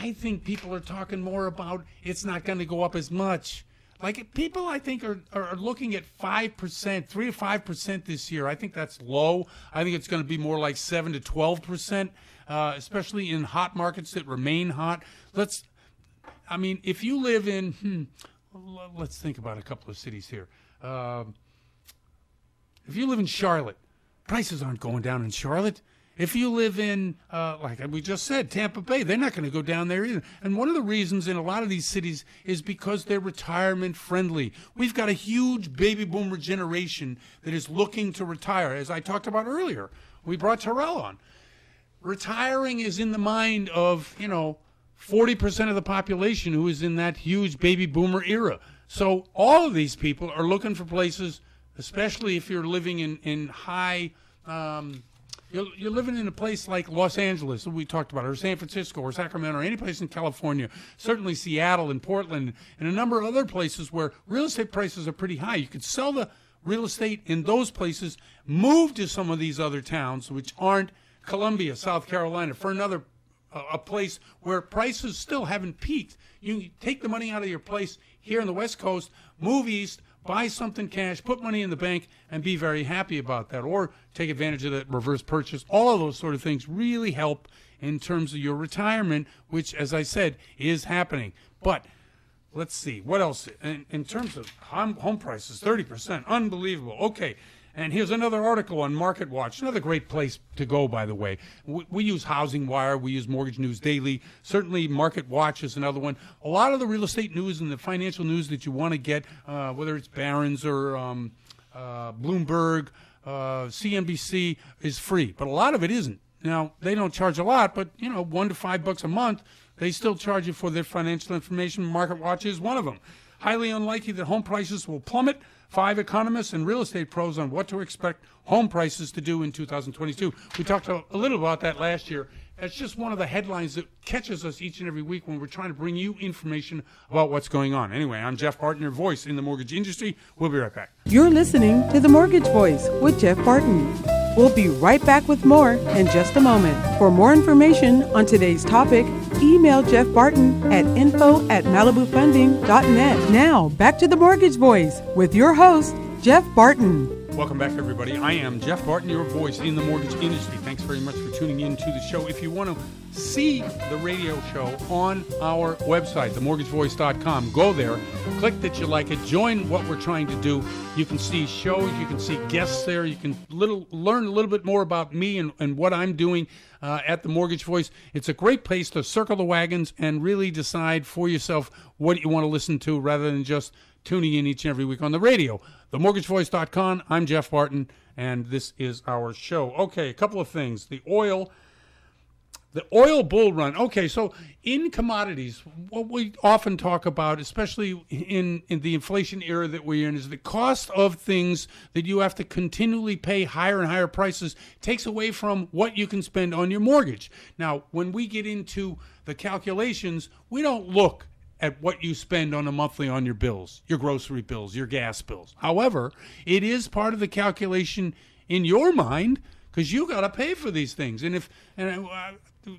B: I think people are talking more about it's not going to go up as much. Like people, I think are, are looking at five percent, three to five percent this year. I think that's low. I think it's going to be more like seven to twelve percent, uh, especially in hot markets that remain hot. Let's I mean, if you live in, hmm, let's think about a couple of cities here. Um, if you live in Charlotte, prices aren't going down in Charlotte. If you live in, uh, like we just said, Tampa Bay, they're not going to go down there either. And one of the reasons in a lot of these cities is because they're retirement friendly. We've got a huge baby boomer generation that is looking to retire. As I talked about earlier, we brought Terrell on retiring is in the mind of, you know, 40% of the population who is in that huge baby boomer era. So all of these people are looking for places, especially if you're living in, in high, um, you're, you're living in a place like Los Angeles, we talked about, or San Francisco, or Sacramento, or any place in California, certainly Seattle and Portland, and a number of other places where real estate prices are pretty high. You could sell the real estate in those places, move to some of these other towns, which aren't Columbia, South Carolina, for another a place where prices still haven't peaked. You take the money out of your place here on the West Coast, move east, buy something cash, put money in the bank, and be very happy about that. Or take advantage of that reverse purchase. All of those sort of things really help in terms of your retirement, which, as I said, is happening. But let's see what else in, in terms of home prices 30% unbelievable okay And here's another article on Market Watch, another great place to go, by the way. We, we, use Housing Wire, we use Mortgage News Daily. Certainly, Market Watch is another one. A lot of the real estate news and the financial news that you want to get, uh, whether it's Barron's or um, uh, Bloomberg, uh, CNBC, is free, but a lot of it isn't. Now, they don't charge a lot, but, you know, one to five bucks a month, they still charge you for their financial information. Market Watch is one of them. Highly unlikely that home prices will plummet five economists and real estate pros on what to expect home prices to do in 2022. We talked a, little about that last year. That's just one of the headlines that catches us each and every week when we're trying to bring you information about what's going on. Anyway, I'm Jeff Barton, your voice in the mortgage industry. We'll be right back.
A: You're listening to The Mortgage Voice with Jeff Barton. We'll be right back with more in just a moment. For more information on today's topic, email Jeff Barton at info at malibufunding.net. Now, back to the Mortgage Voice with your host, Jeff Barton.
B: Welcome back, everybody. I am Jeff Barton, your voice in the mortgage industry. Thanks very much for tuning in to the show. If you want to see the radio show on our website, themortgagevoice.com, go there, click that you like it, join what we're trying to do. You can see shows, you can see guests there, you can little learn a little bit more about me and, and what I'm doing uh, at the Mortgage Voice. It's a great place to circle the wagons and really decide for yourself what you want to listen to rather than just tuning in each and every week on the radio. TheMortgageVoice.com. I'm Jeff Barton, and this is our show. Okay, a couple of things. The oil, the oil bull run. Okay, so in commodities, what we often talk about, especially in, in the inflation era that we're in, is the cost of things that you have to continually pay higher and higher prices takes away from what you can spend on your mortgage. Now, when we get into the calculations, we don't look at what you spend on a monthly on your bills, your grocery bills, your gas bills. However, it is part of the calculation in your mind because you got to pay for these things. And if, and uh,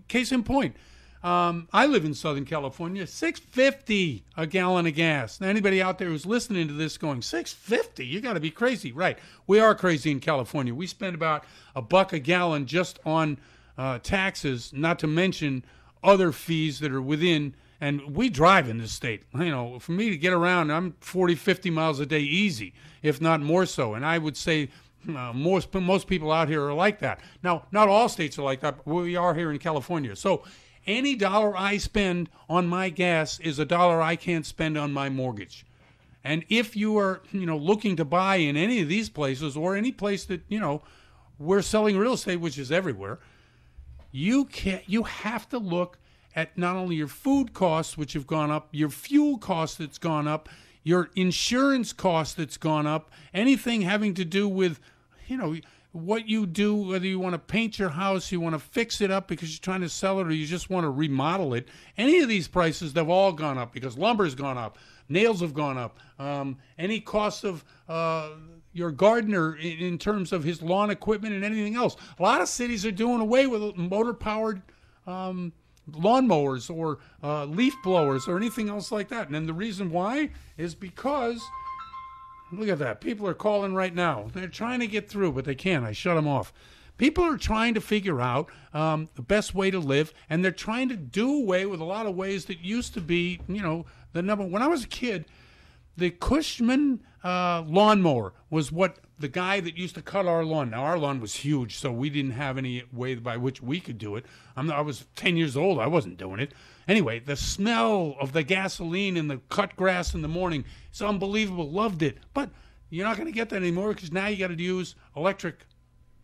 B: case in point, um, I live in Southern California. Six fifty a gallon of gas. Now, anybody out there who's listening to this going six fifty? You got to be crazy, right? We are crazy in California. We spend about a buck a gallon just on uh, taxes, not to mention other fees that are within and we drive in this state. You know, for me to get around, I'm 40, 50 miles a day easy, if not more so. And I would say uh, most most people out here are like that. Now, not all states are like that, we are here in California. So, any dollar I spend on my gas is a dollar I can't spend on my mortgage. And if you are, you know, looking to buy in any of these places or any place that, you know, we're selling real estate, which is everywhere, you can not you have to look at not only your food costs, which have gone up, your fuel costs that's gone up, your insurance costs that's gone up, anything having to do with, you know, what you do, whether you want to paint your house, you want to fix it up because you're trying to sell it, or you just want to remodel it. Any of these prices, they've all gone up because lumber's gone up, nails have gone up. Um, any cost of uh, your gardener in, in, terms of his lawn equipment and anything else. A lot of cities are doing away with motor powered. Um, lawnmowers or uh, leaf blowers or anything else like that. And the reason why is because look at that. People are calling right now. They're trying to get through, but they can't. I shut them off. People are trying to figure out um, the best way to live, and they're trying to do away with a lot of ways that used to be, you know, the number. When I was a kid, the Cushman uh, lawnmower was what the guy that used to cut our lawn. Now our lawn was huge, so we didn't have any way by which we could do it. I'm, I was 10 years old. I wasn't doing it. Anyway, the smell of the gasoline and the cut grass in the morning is unbelievable. Loved it, but you're not going to get that anymore because now you got to use electric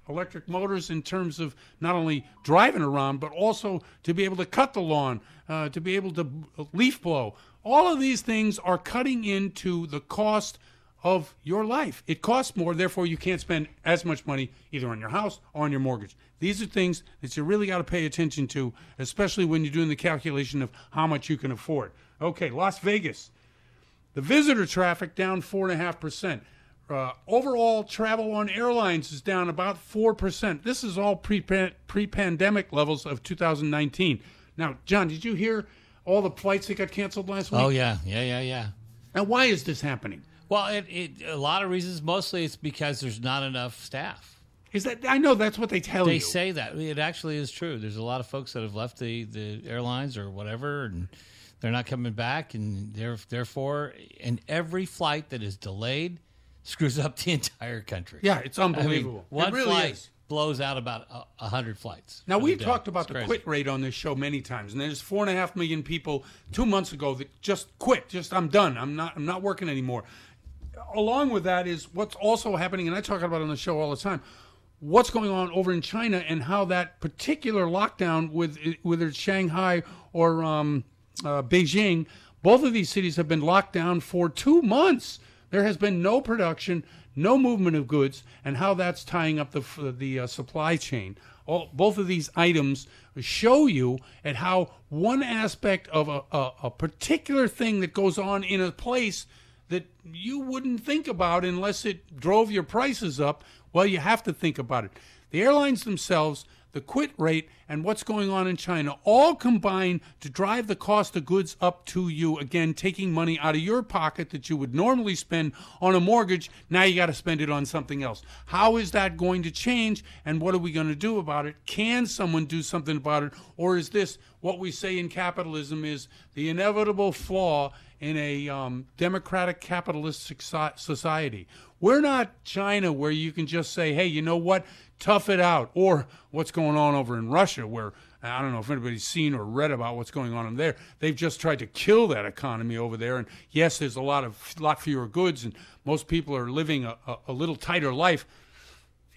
B: electric motors in terms of not only driving around but also to be able to cut the lawn, uh, to be able to leaf blow. All of these things are cutting into the cost of your life. It costs more, therefore, you can't spend as much money either on your house or on your mortgage. These are things that you really got to pay attention to, especially when you're doing the calculation of how much you can afford. Okay, Las Vegas. The visitor traffic down 4.5%. Uh, overall travel on airlines is down about 4%. This is all pre pandemic levels of 2019. Now, John, did you hear all the flights that got canceled last week?
C: Oh, yeah. Yeah, yeah, yeah.
B: Now, why is this happening?
C: Well, it, it, a lot of reasons. Mostly, it's because there's not enough staff.
B: Is that I know that's what they tell
C: they
B: you.
C: They say that it actually is true. There's a lot of folks that have left the, the airlines or whatever, and they're not coming back, and they're, therefore, in every flight that is delayed, screws up the entire country.
B: Yeah, it's
C: I mean,
B: unbelievable.
C: one
B: it really
C: flight
B: is.
C: Blows out about a, a hundred flights.
B: Now we've talked about
C: It's
B: the
C: crazy.
B: quit rate on this show many times, and there's four and a half million people two months ago that just quit. Just I'm done. I'm not. I'm not working anymore. Along with that is what's also happening, and I talk about it on the show all the time. What's going on over in China and how that particular lockdown, with whether it's Shanghai or um, uh, Beijing, both of these cities have been locked down for two months. There has been no production, no movement of goods, and how that's tying up the the uh, supply chain. All, both of these items show you at how one aspect of a, a, a particular thing that goes on in a place that you wouldn't think about unless it drove your prices up. Well, you have to think about it. The airlines themselves, the quit rate, and what's going on in China all combine to drive the cost of goods up to you. Again, taking money out of your pocket that you would normally spend on a mortgage. Now you got to spend it on something else. How is that going to change? And what are we going to do about it? Can someone do something about it? Or is this what we say in capitalism is the inevitable flaw in a um, democratic capitalist society. We're not China where you can just say, hey, you know what, tough it out. Or what's going on over in Russia where I don't know if anybody's seen or read about what's going on in there. They've just tried to kill that economy over there. And yes, there's a lot of lot fewer goods, and most people are living a, a, a little tighter life.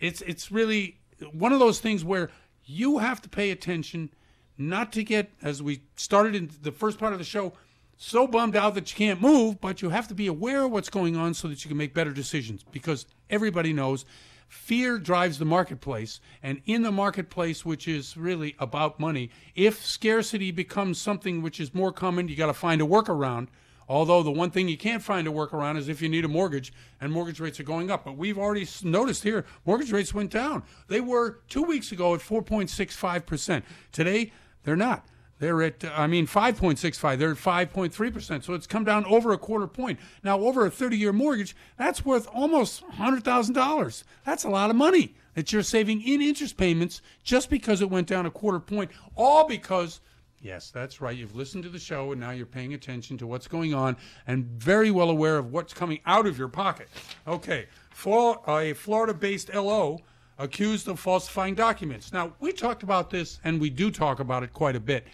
B: It's it's really one of those things where you have to pay attention, not to get as we started in the first part of the show so bummed out that you can't move, but you have to be aware of what's going on so that you can make better decisions because everybody knows fear drives the marketplace. And in the marketplace, which is really about money, if scarcity becomes something which is more common, you got to find a workaround. Although the one thing you can't find a workaround is if you need a mortgage and mortgage rates are going up. But we've already noticed here mortgage rates went down. They were two weeks ago at 4.65%. Today, they're not. They're at, I mean, 5.65. They're at 5.3%. So it's come down over a quarter point. Now, over a 30 year mortgage, that's worth almost $100,000. That's a lot of money that you're saving in interest payments just because it went down a quarter point, all because. Yes, that's right. You've listened to the show and now you're paying attention to what's going on and very well aware of what's coming out of your pocket. Okay, for a Florida based LO accused of falsifying documents. Now, we talked about this and we do talk about it quite a bit.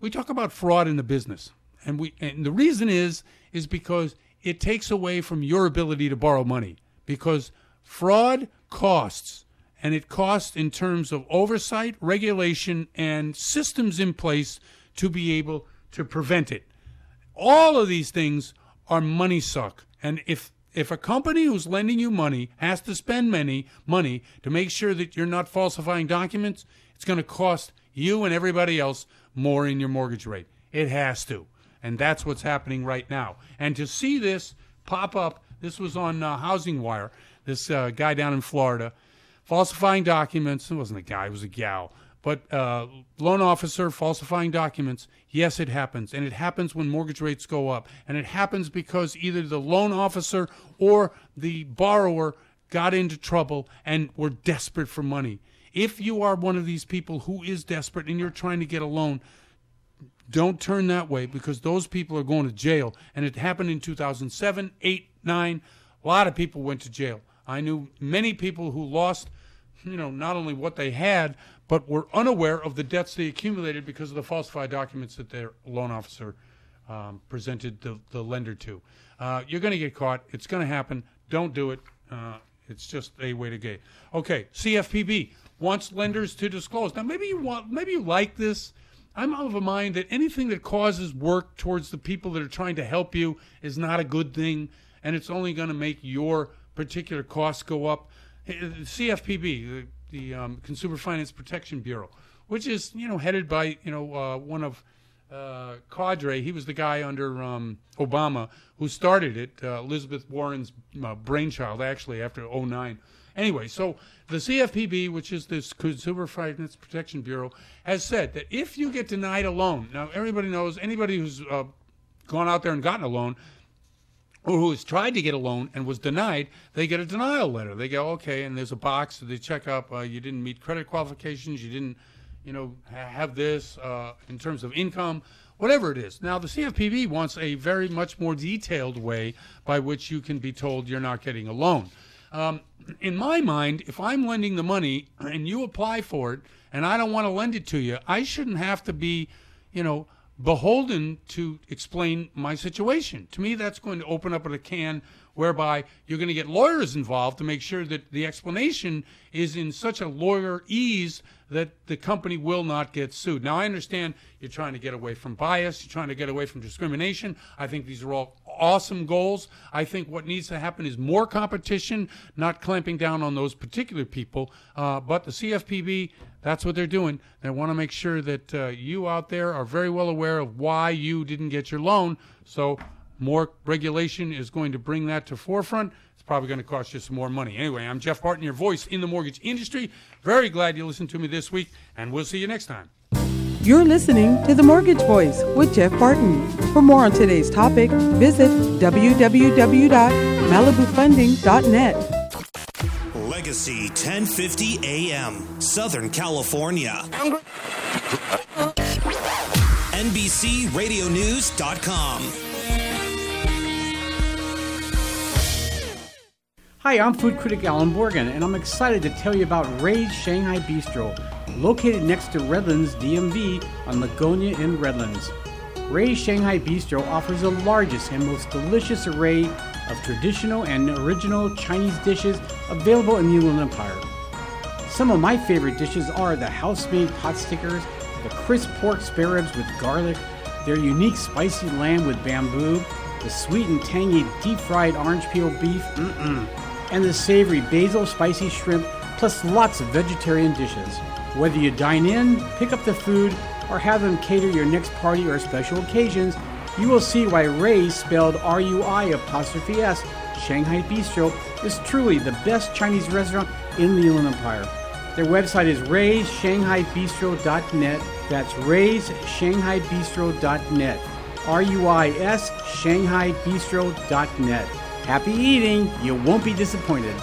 B: We talk about fraud in the business. And we and the reason is is because it takes away from your ability to borrow money because fraud costs and it costs in terms of oversight, regulation and systems in place to be able to prevent it all of these things are money suck. And if if a company who's lending you money has to spend money money to make sure that you're not falsifying documents, it's going to cost you and everybody else more in your mortgage rate. It has to. And that's what's happening right now. And to see this pop up, this was on uh, Housing Wire, this uh, guy down in Florida falsifying documents. It wasn't a guy, it was a gal. But uh, loan officer falsifying documents, yes, it happens. And it happens when mortgage rates go up. And it happens because either the loan officer or the borrower got into trouble and were desperate for money. If you are one of these people who is desperate and you're trying to get a loan, don't turn that way because those people are going to jail. And it happened in 2007, 8, 9. A lot of people went to jail. I knew many people who lost, you know, not only what they had, but were unaware of the debts they accumulated because of the falsified documents that their loan officer um, presented the, the lender to. Uh, you're going to get caught. It's going to happen. Don't do it. Uh, it's just a way to get. Okay, CFPB wants lenders to disclose. Now, maybe you want, maybe you like this. I'm of a mind that anything that causes work towards the people that are trying to help you is not a good thing, and it's only going to make your particular costs go up. Eh, CFPB, the, um, Consumer Finance Protection Bureau, which is you know headed by you know uh, one of uh, Cordray. He was the guy under um, Obama who started it. Uh, Elizabeth Warren's uh, brainchild, actually, after 09. Anyway, so the CFPB, which is this Consumer Finance Protection Bureau, has said that if you get denied a loan, now everybody knows anybody who's uh, gone out there and gotten a loan, or who has tried to get a loan and was denied, they get a denial letter. They go, okay, and there's a box. That they check up. Uh, you didn't meet credit qualifications. You didn't, you know, ha- have this uh, in terms of income. whatever it is. Now, the CFPB wants a very much more detailed way by which you can be told you're not getting a loan. Um, in my mind, if I'm lending the money and you apply for it and I don't want to lend it to you, I shouldn't have to be, you know, beholden to explain my situation. To me, that's going to open up a can whereby you're going to get lawyers involved to make sure that the explanation is in such a lawyer ease that the company will not get sued. Now, I understand you're trying to get away from bias, you're trying to get away from discrimination. I think these are all awesome goals. I think what needs to happen is more competition, not clamping down on those particular people. Uh, but the CFPB, that's what they're doing. They want to make sure that uh, you out there are very well aware of why you didn't get your loan. So more regulation is going to bring that to forefront. It's probably going to cost you some more money. Anyway, I'm Jeff Barton, your voice in the mortgage industry. Very glad you listened to me this week, and we'll see you next time.
A: You're listening to The Mortgage Voice with Jeff Barton. For more on today's topic, visit www.malibufunding.net.
H: Legacy 1050 AM, Southern California. NBCRadioNews.com.
I: Hi, I'm food critic Alan Borgen, and I'm excited to tell you about Rui's Shanghai Bistro, located next to Redlands DMV on Lugonia in Redlands. Rui's Shanghai Bistro offers the largest and most delicious array of traditional and original Chinese dishes available in the Inland Empire. Some of my favorite dishes are the house-made pot stickers, the crisp pork spare ribs with garlic, their unique spicy lamb with bamboo, the sweet and tangy deep-fried orange peel beef, mm-mm and the savory basil spicy shrimp, plus lots of vegetarian dishes. Whether you dine in, pick up the food, or have them cater your next party or special occasions, you will see why Rui's, spelled R U I apostrophe S, Shanghai Bistro, is truly the best Chinese restaurant in the Inland Empire. Their website is raysshanghai.bistro.net. That's raysshanghai.bistro.net. R U I S, shanghai.bistro.net. Happy eating! You won't be disappointed.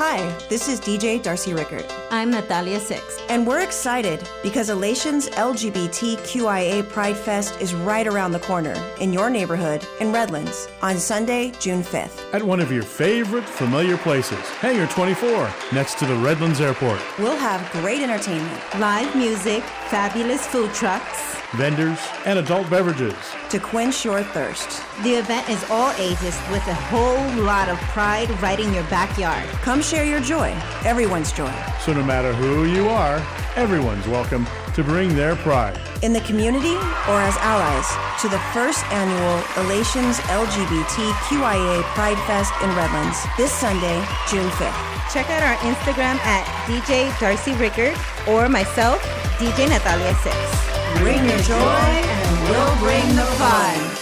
J: Hi, this is DJ Darcy Rickard.
K: I'm Natalia Six.
J: And we're excited because Elation's LGBTQIA Pride Fest is right around the corner in your neighborhood in Redlands on Sunday, June 5th.
L: At one of your favorite familiar places, Hangar 24, next to the Redlands Airport.
J: We'll have great entertainment,
K: live music, fabulous food trucks,
L: vendors, and adult beverages
J: to quench your thirst.
K: The event is all ages with a whole lot of pride right in your backyard.
J: Come share your joy, everyone's joy.
L: So, no matter who you are, everyone's welcome to bring their pride.
J: In the community or as allies to the first annual Elations LGBTQIA Pride Fest in Redlands this Sunday, June 5th.
K: Check out our Instagram at DJ Darcy Rickard or myself, DJ Natalia Six.
J: Bring your joy and we'll bring the fun.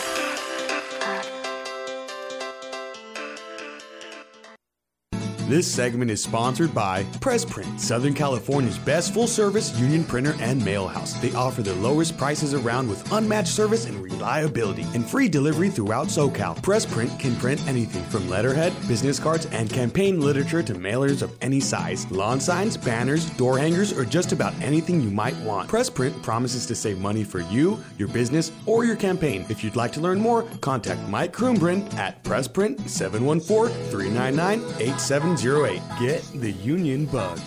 M: This segment is sponsored by Pressprint, Southern California's best full service union printer and mail house. They offer the lowest prices around with unmatched service and reliability and free delivery throughout SoCal. Pressprint can print anything from letterhead, business cards, and campaign literature to mailers of any size, lawn signs, banners, door hangers, or just about anything you might want. Pressprint promises to save money for you, your business, or your campaign. If you'd like to learn more, contact Mike Krumbrand at Pressprint 714 399 8700. Get the union bug.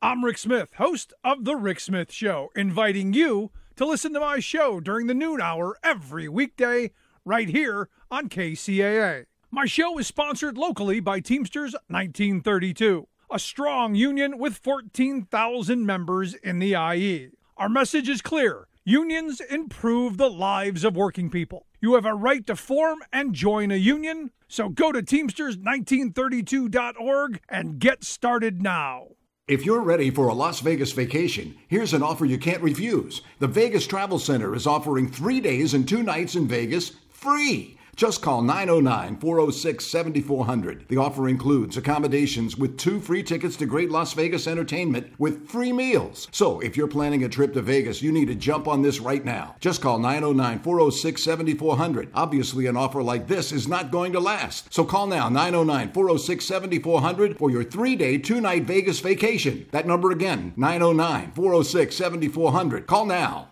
N: I'm Rick Smith, host of The Rick Smith Show, inviting you to listen to my show during the noon hour every weekday right here on KCAA. My show is sponsored locally by Teamsters 1932, a strong union with 14,000 members in the IE. Our message is clear unions improve the lives of working people. You have a right to form and join a union, so go to Teamsters1932.org and get started now.
O: If you're ready for a Las Vegas vacation, here's an offer you can't refuse. The Vegas Travel Center is offering three days and two nights in Vegas free. Just call 909 406 7400. The offer includes accommodations with two free tickets to Great Las Vegas Entertainment with free meals. So if you're planning a trip to Vegas, you need to jump on this right now. Just call 909 406 7400. Obviously, an offer like this is not going to last. So call now 909 406 7400 for your three day, two night Vegas vacation. That number again 909 406 7400. Call now.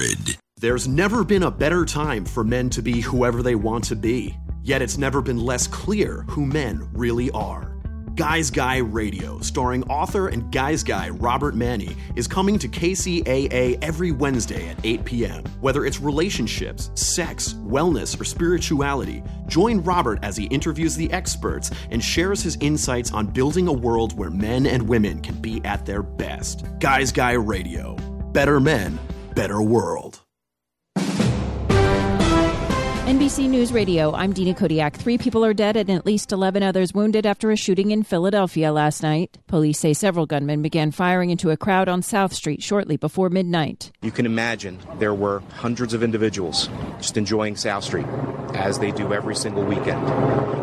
P: There's never been a better time for men to be whoever they want to be. Yet it's never been less clear who men really are. Guys Guy Radio, starring author and Guys Guy Robert Manley, is coming to KCAA every Wednesday at 8 p.m. Whether it's relationships, sex, wellness, or spirituality, join Robert as he interviews the experts and shares his insights on building a world where men and women can be at their best. Guys Guy Radio. Better men, better world.
Q: NBC News Radio, I'm Dina Kodiak. Three people are dead and at least 11 others wounded after a shooting in Philadelphia last night. Police say several gunmen began firing into a crowd on South Street shortly before midnight.
R: You can imagine there were hundreds of individuals just enjoying South Street, as they do every single weekend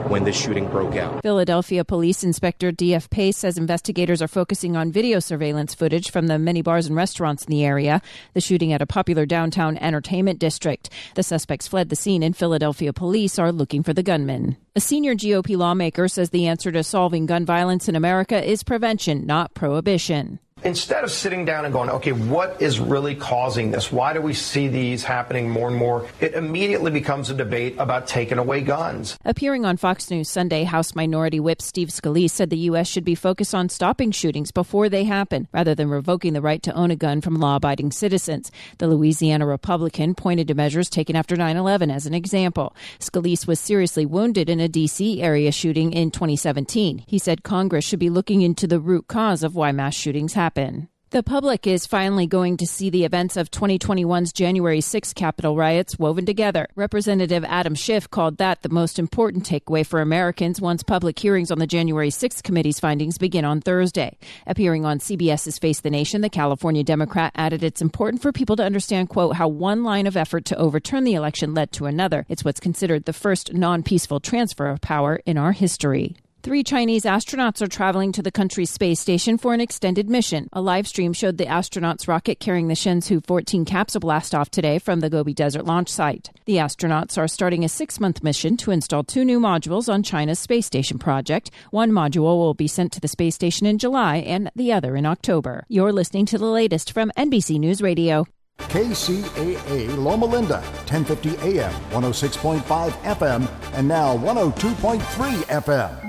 R: when this shooting broke out.
Q: Philadelphia Police Inspector D.F. Pace says investigators are focusing on video surveillance footage from the many bars and restaurants in the area. The shooting at a popular downtown entertainment district. The suspects fled the scene and Philadelphia police are looking for the gunman. A senior GOP lawmaker says the answer to solving gun violence in America is prevention, not prohibition.
S: Instead of sitting down and going, okay, what is really causing this? Why do we see these happening more and more? It immediately becomes a debate about taking away guns.
Q: Appearing on Fox News Sunday, House Minority Whip Steve Scalise said the U.S. should be focused on stopping shootings before they happen, rather than revoking the right to own a gun from law abiding citizens. The Louisiana Republican pointed to measures taken after 9 11 as an example. Scalise was seriously wounded in a D.C. area shooting in 2017. He said Congress should be looking into the root cause of why mass shootings happen happen. The public is finally going to see the events of 2021's January 6 Capitol riots woven together. Representative Adam Schiff called that the most important takeaway for Americans once public hearings on the January 6 committee's findings begin on Thursday. Appearing on CBS's Face the Nation, the California Democrat added it's important for people to understand, quote, how one line of effort to overturn the election led to another. It's what's considered the first non peaceful transfer of power in our history. Three Chinese astronauts are traveling to the country's space station for an extended mission. A live stream showed the astronauts' rocket carrying the Shenzhou 14 capsule blast off today from the Gobi Desert launch site. The astronauts are starting a six month mission to install two new modules on China's space station project. One module will be sent to the space station in July and the other in October. You're listening to the latest from NBC News Radio.
O: KCAA Loma Linda, 1050 AM, 106.5 FM, and now 102.3 FM.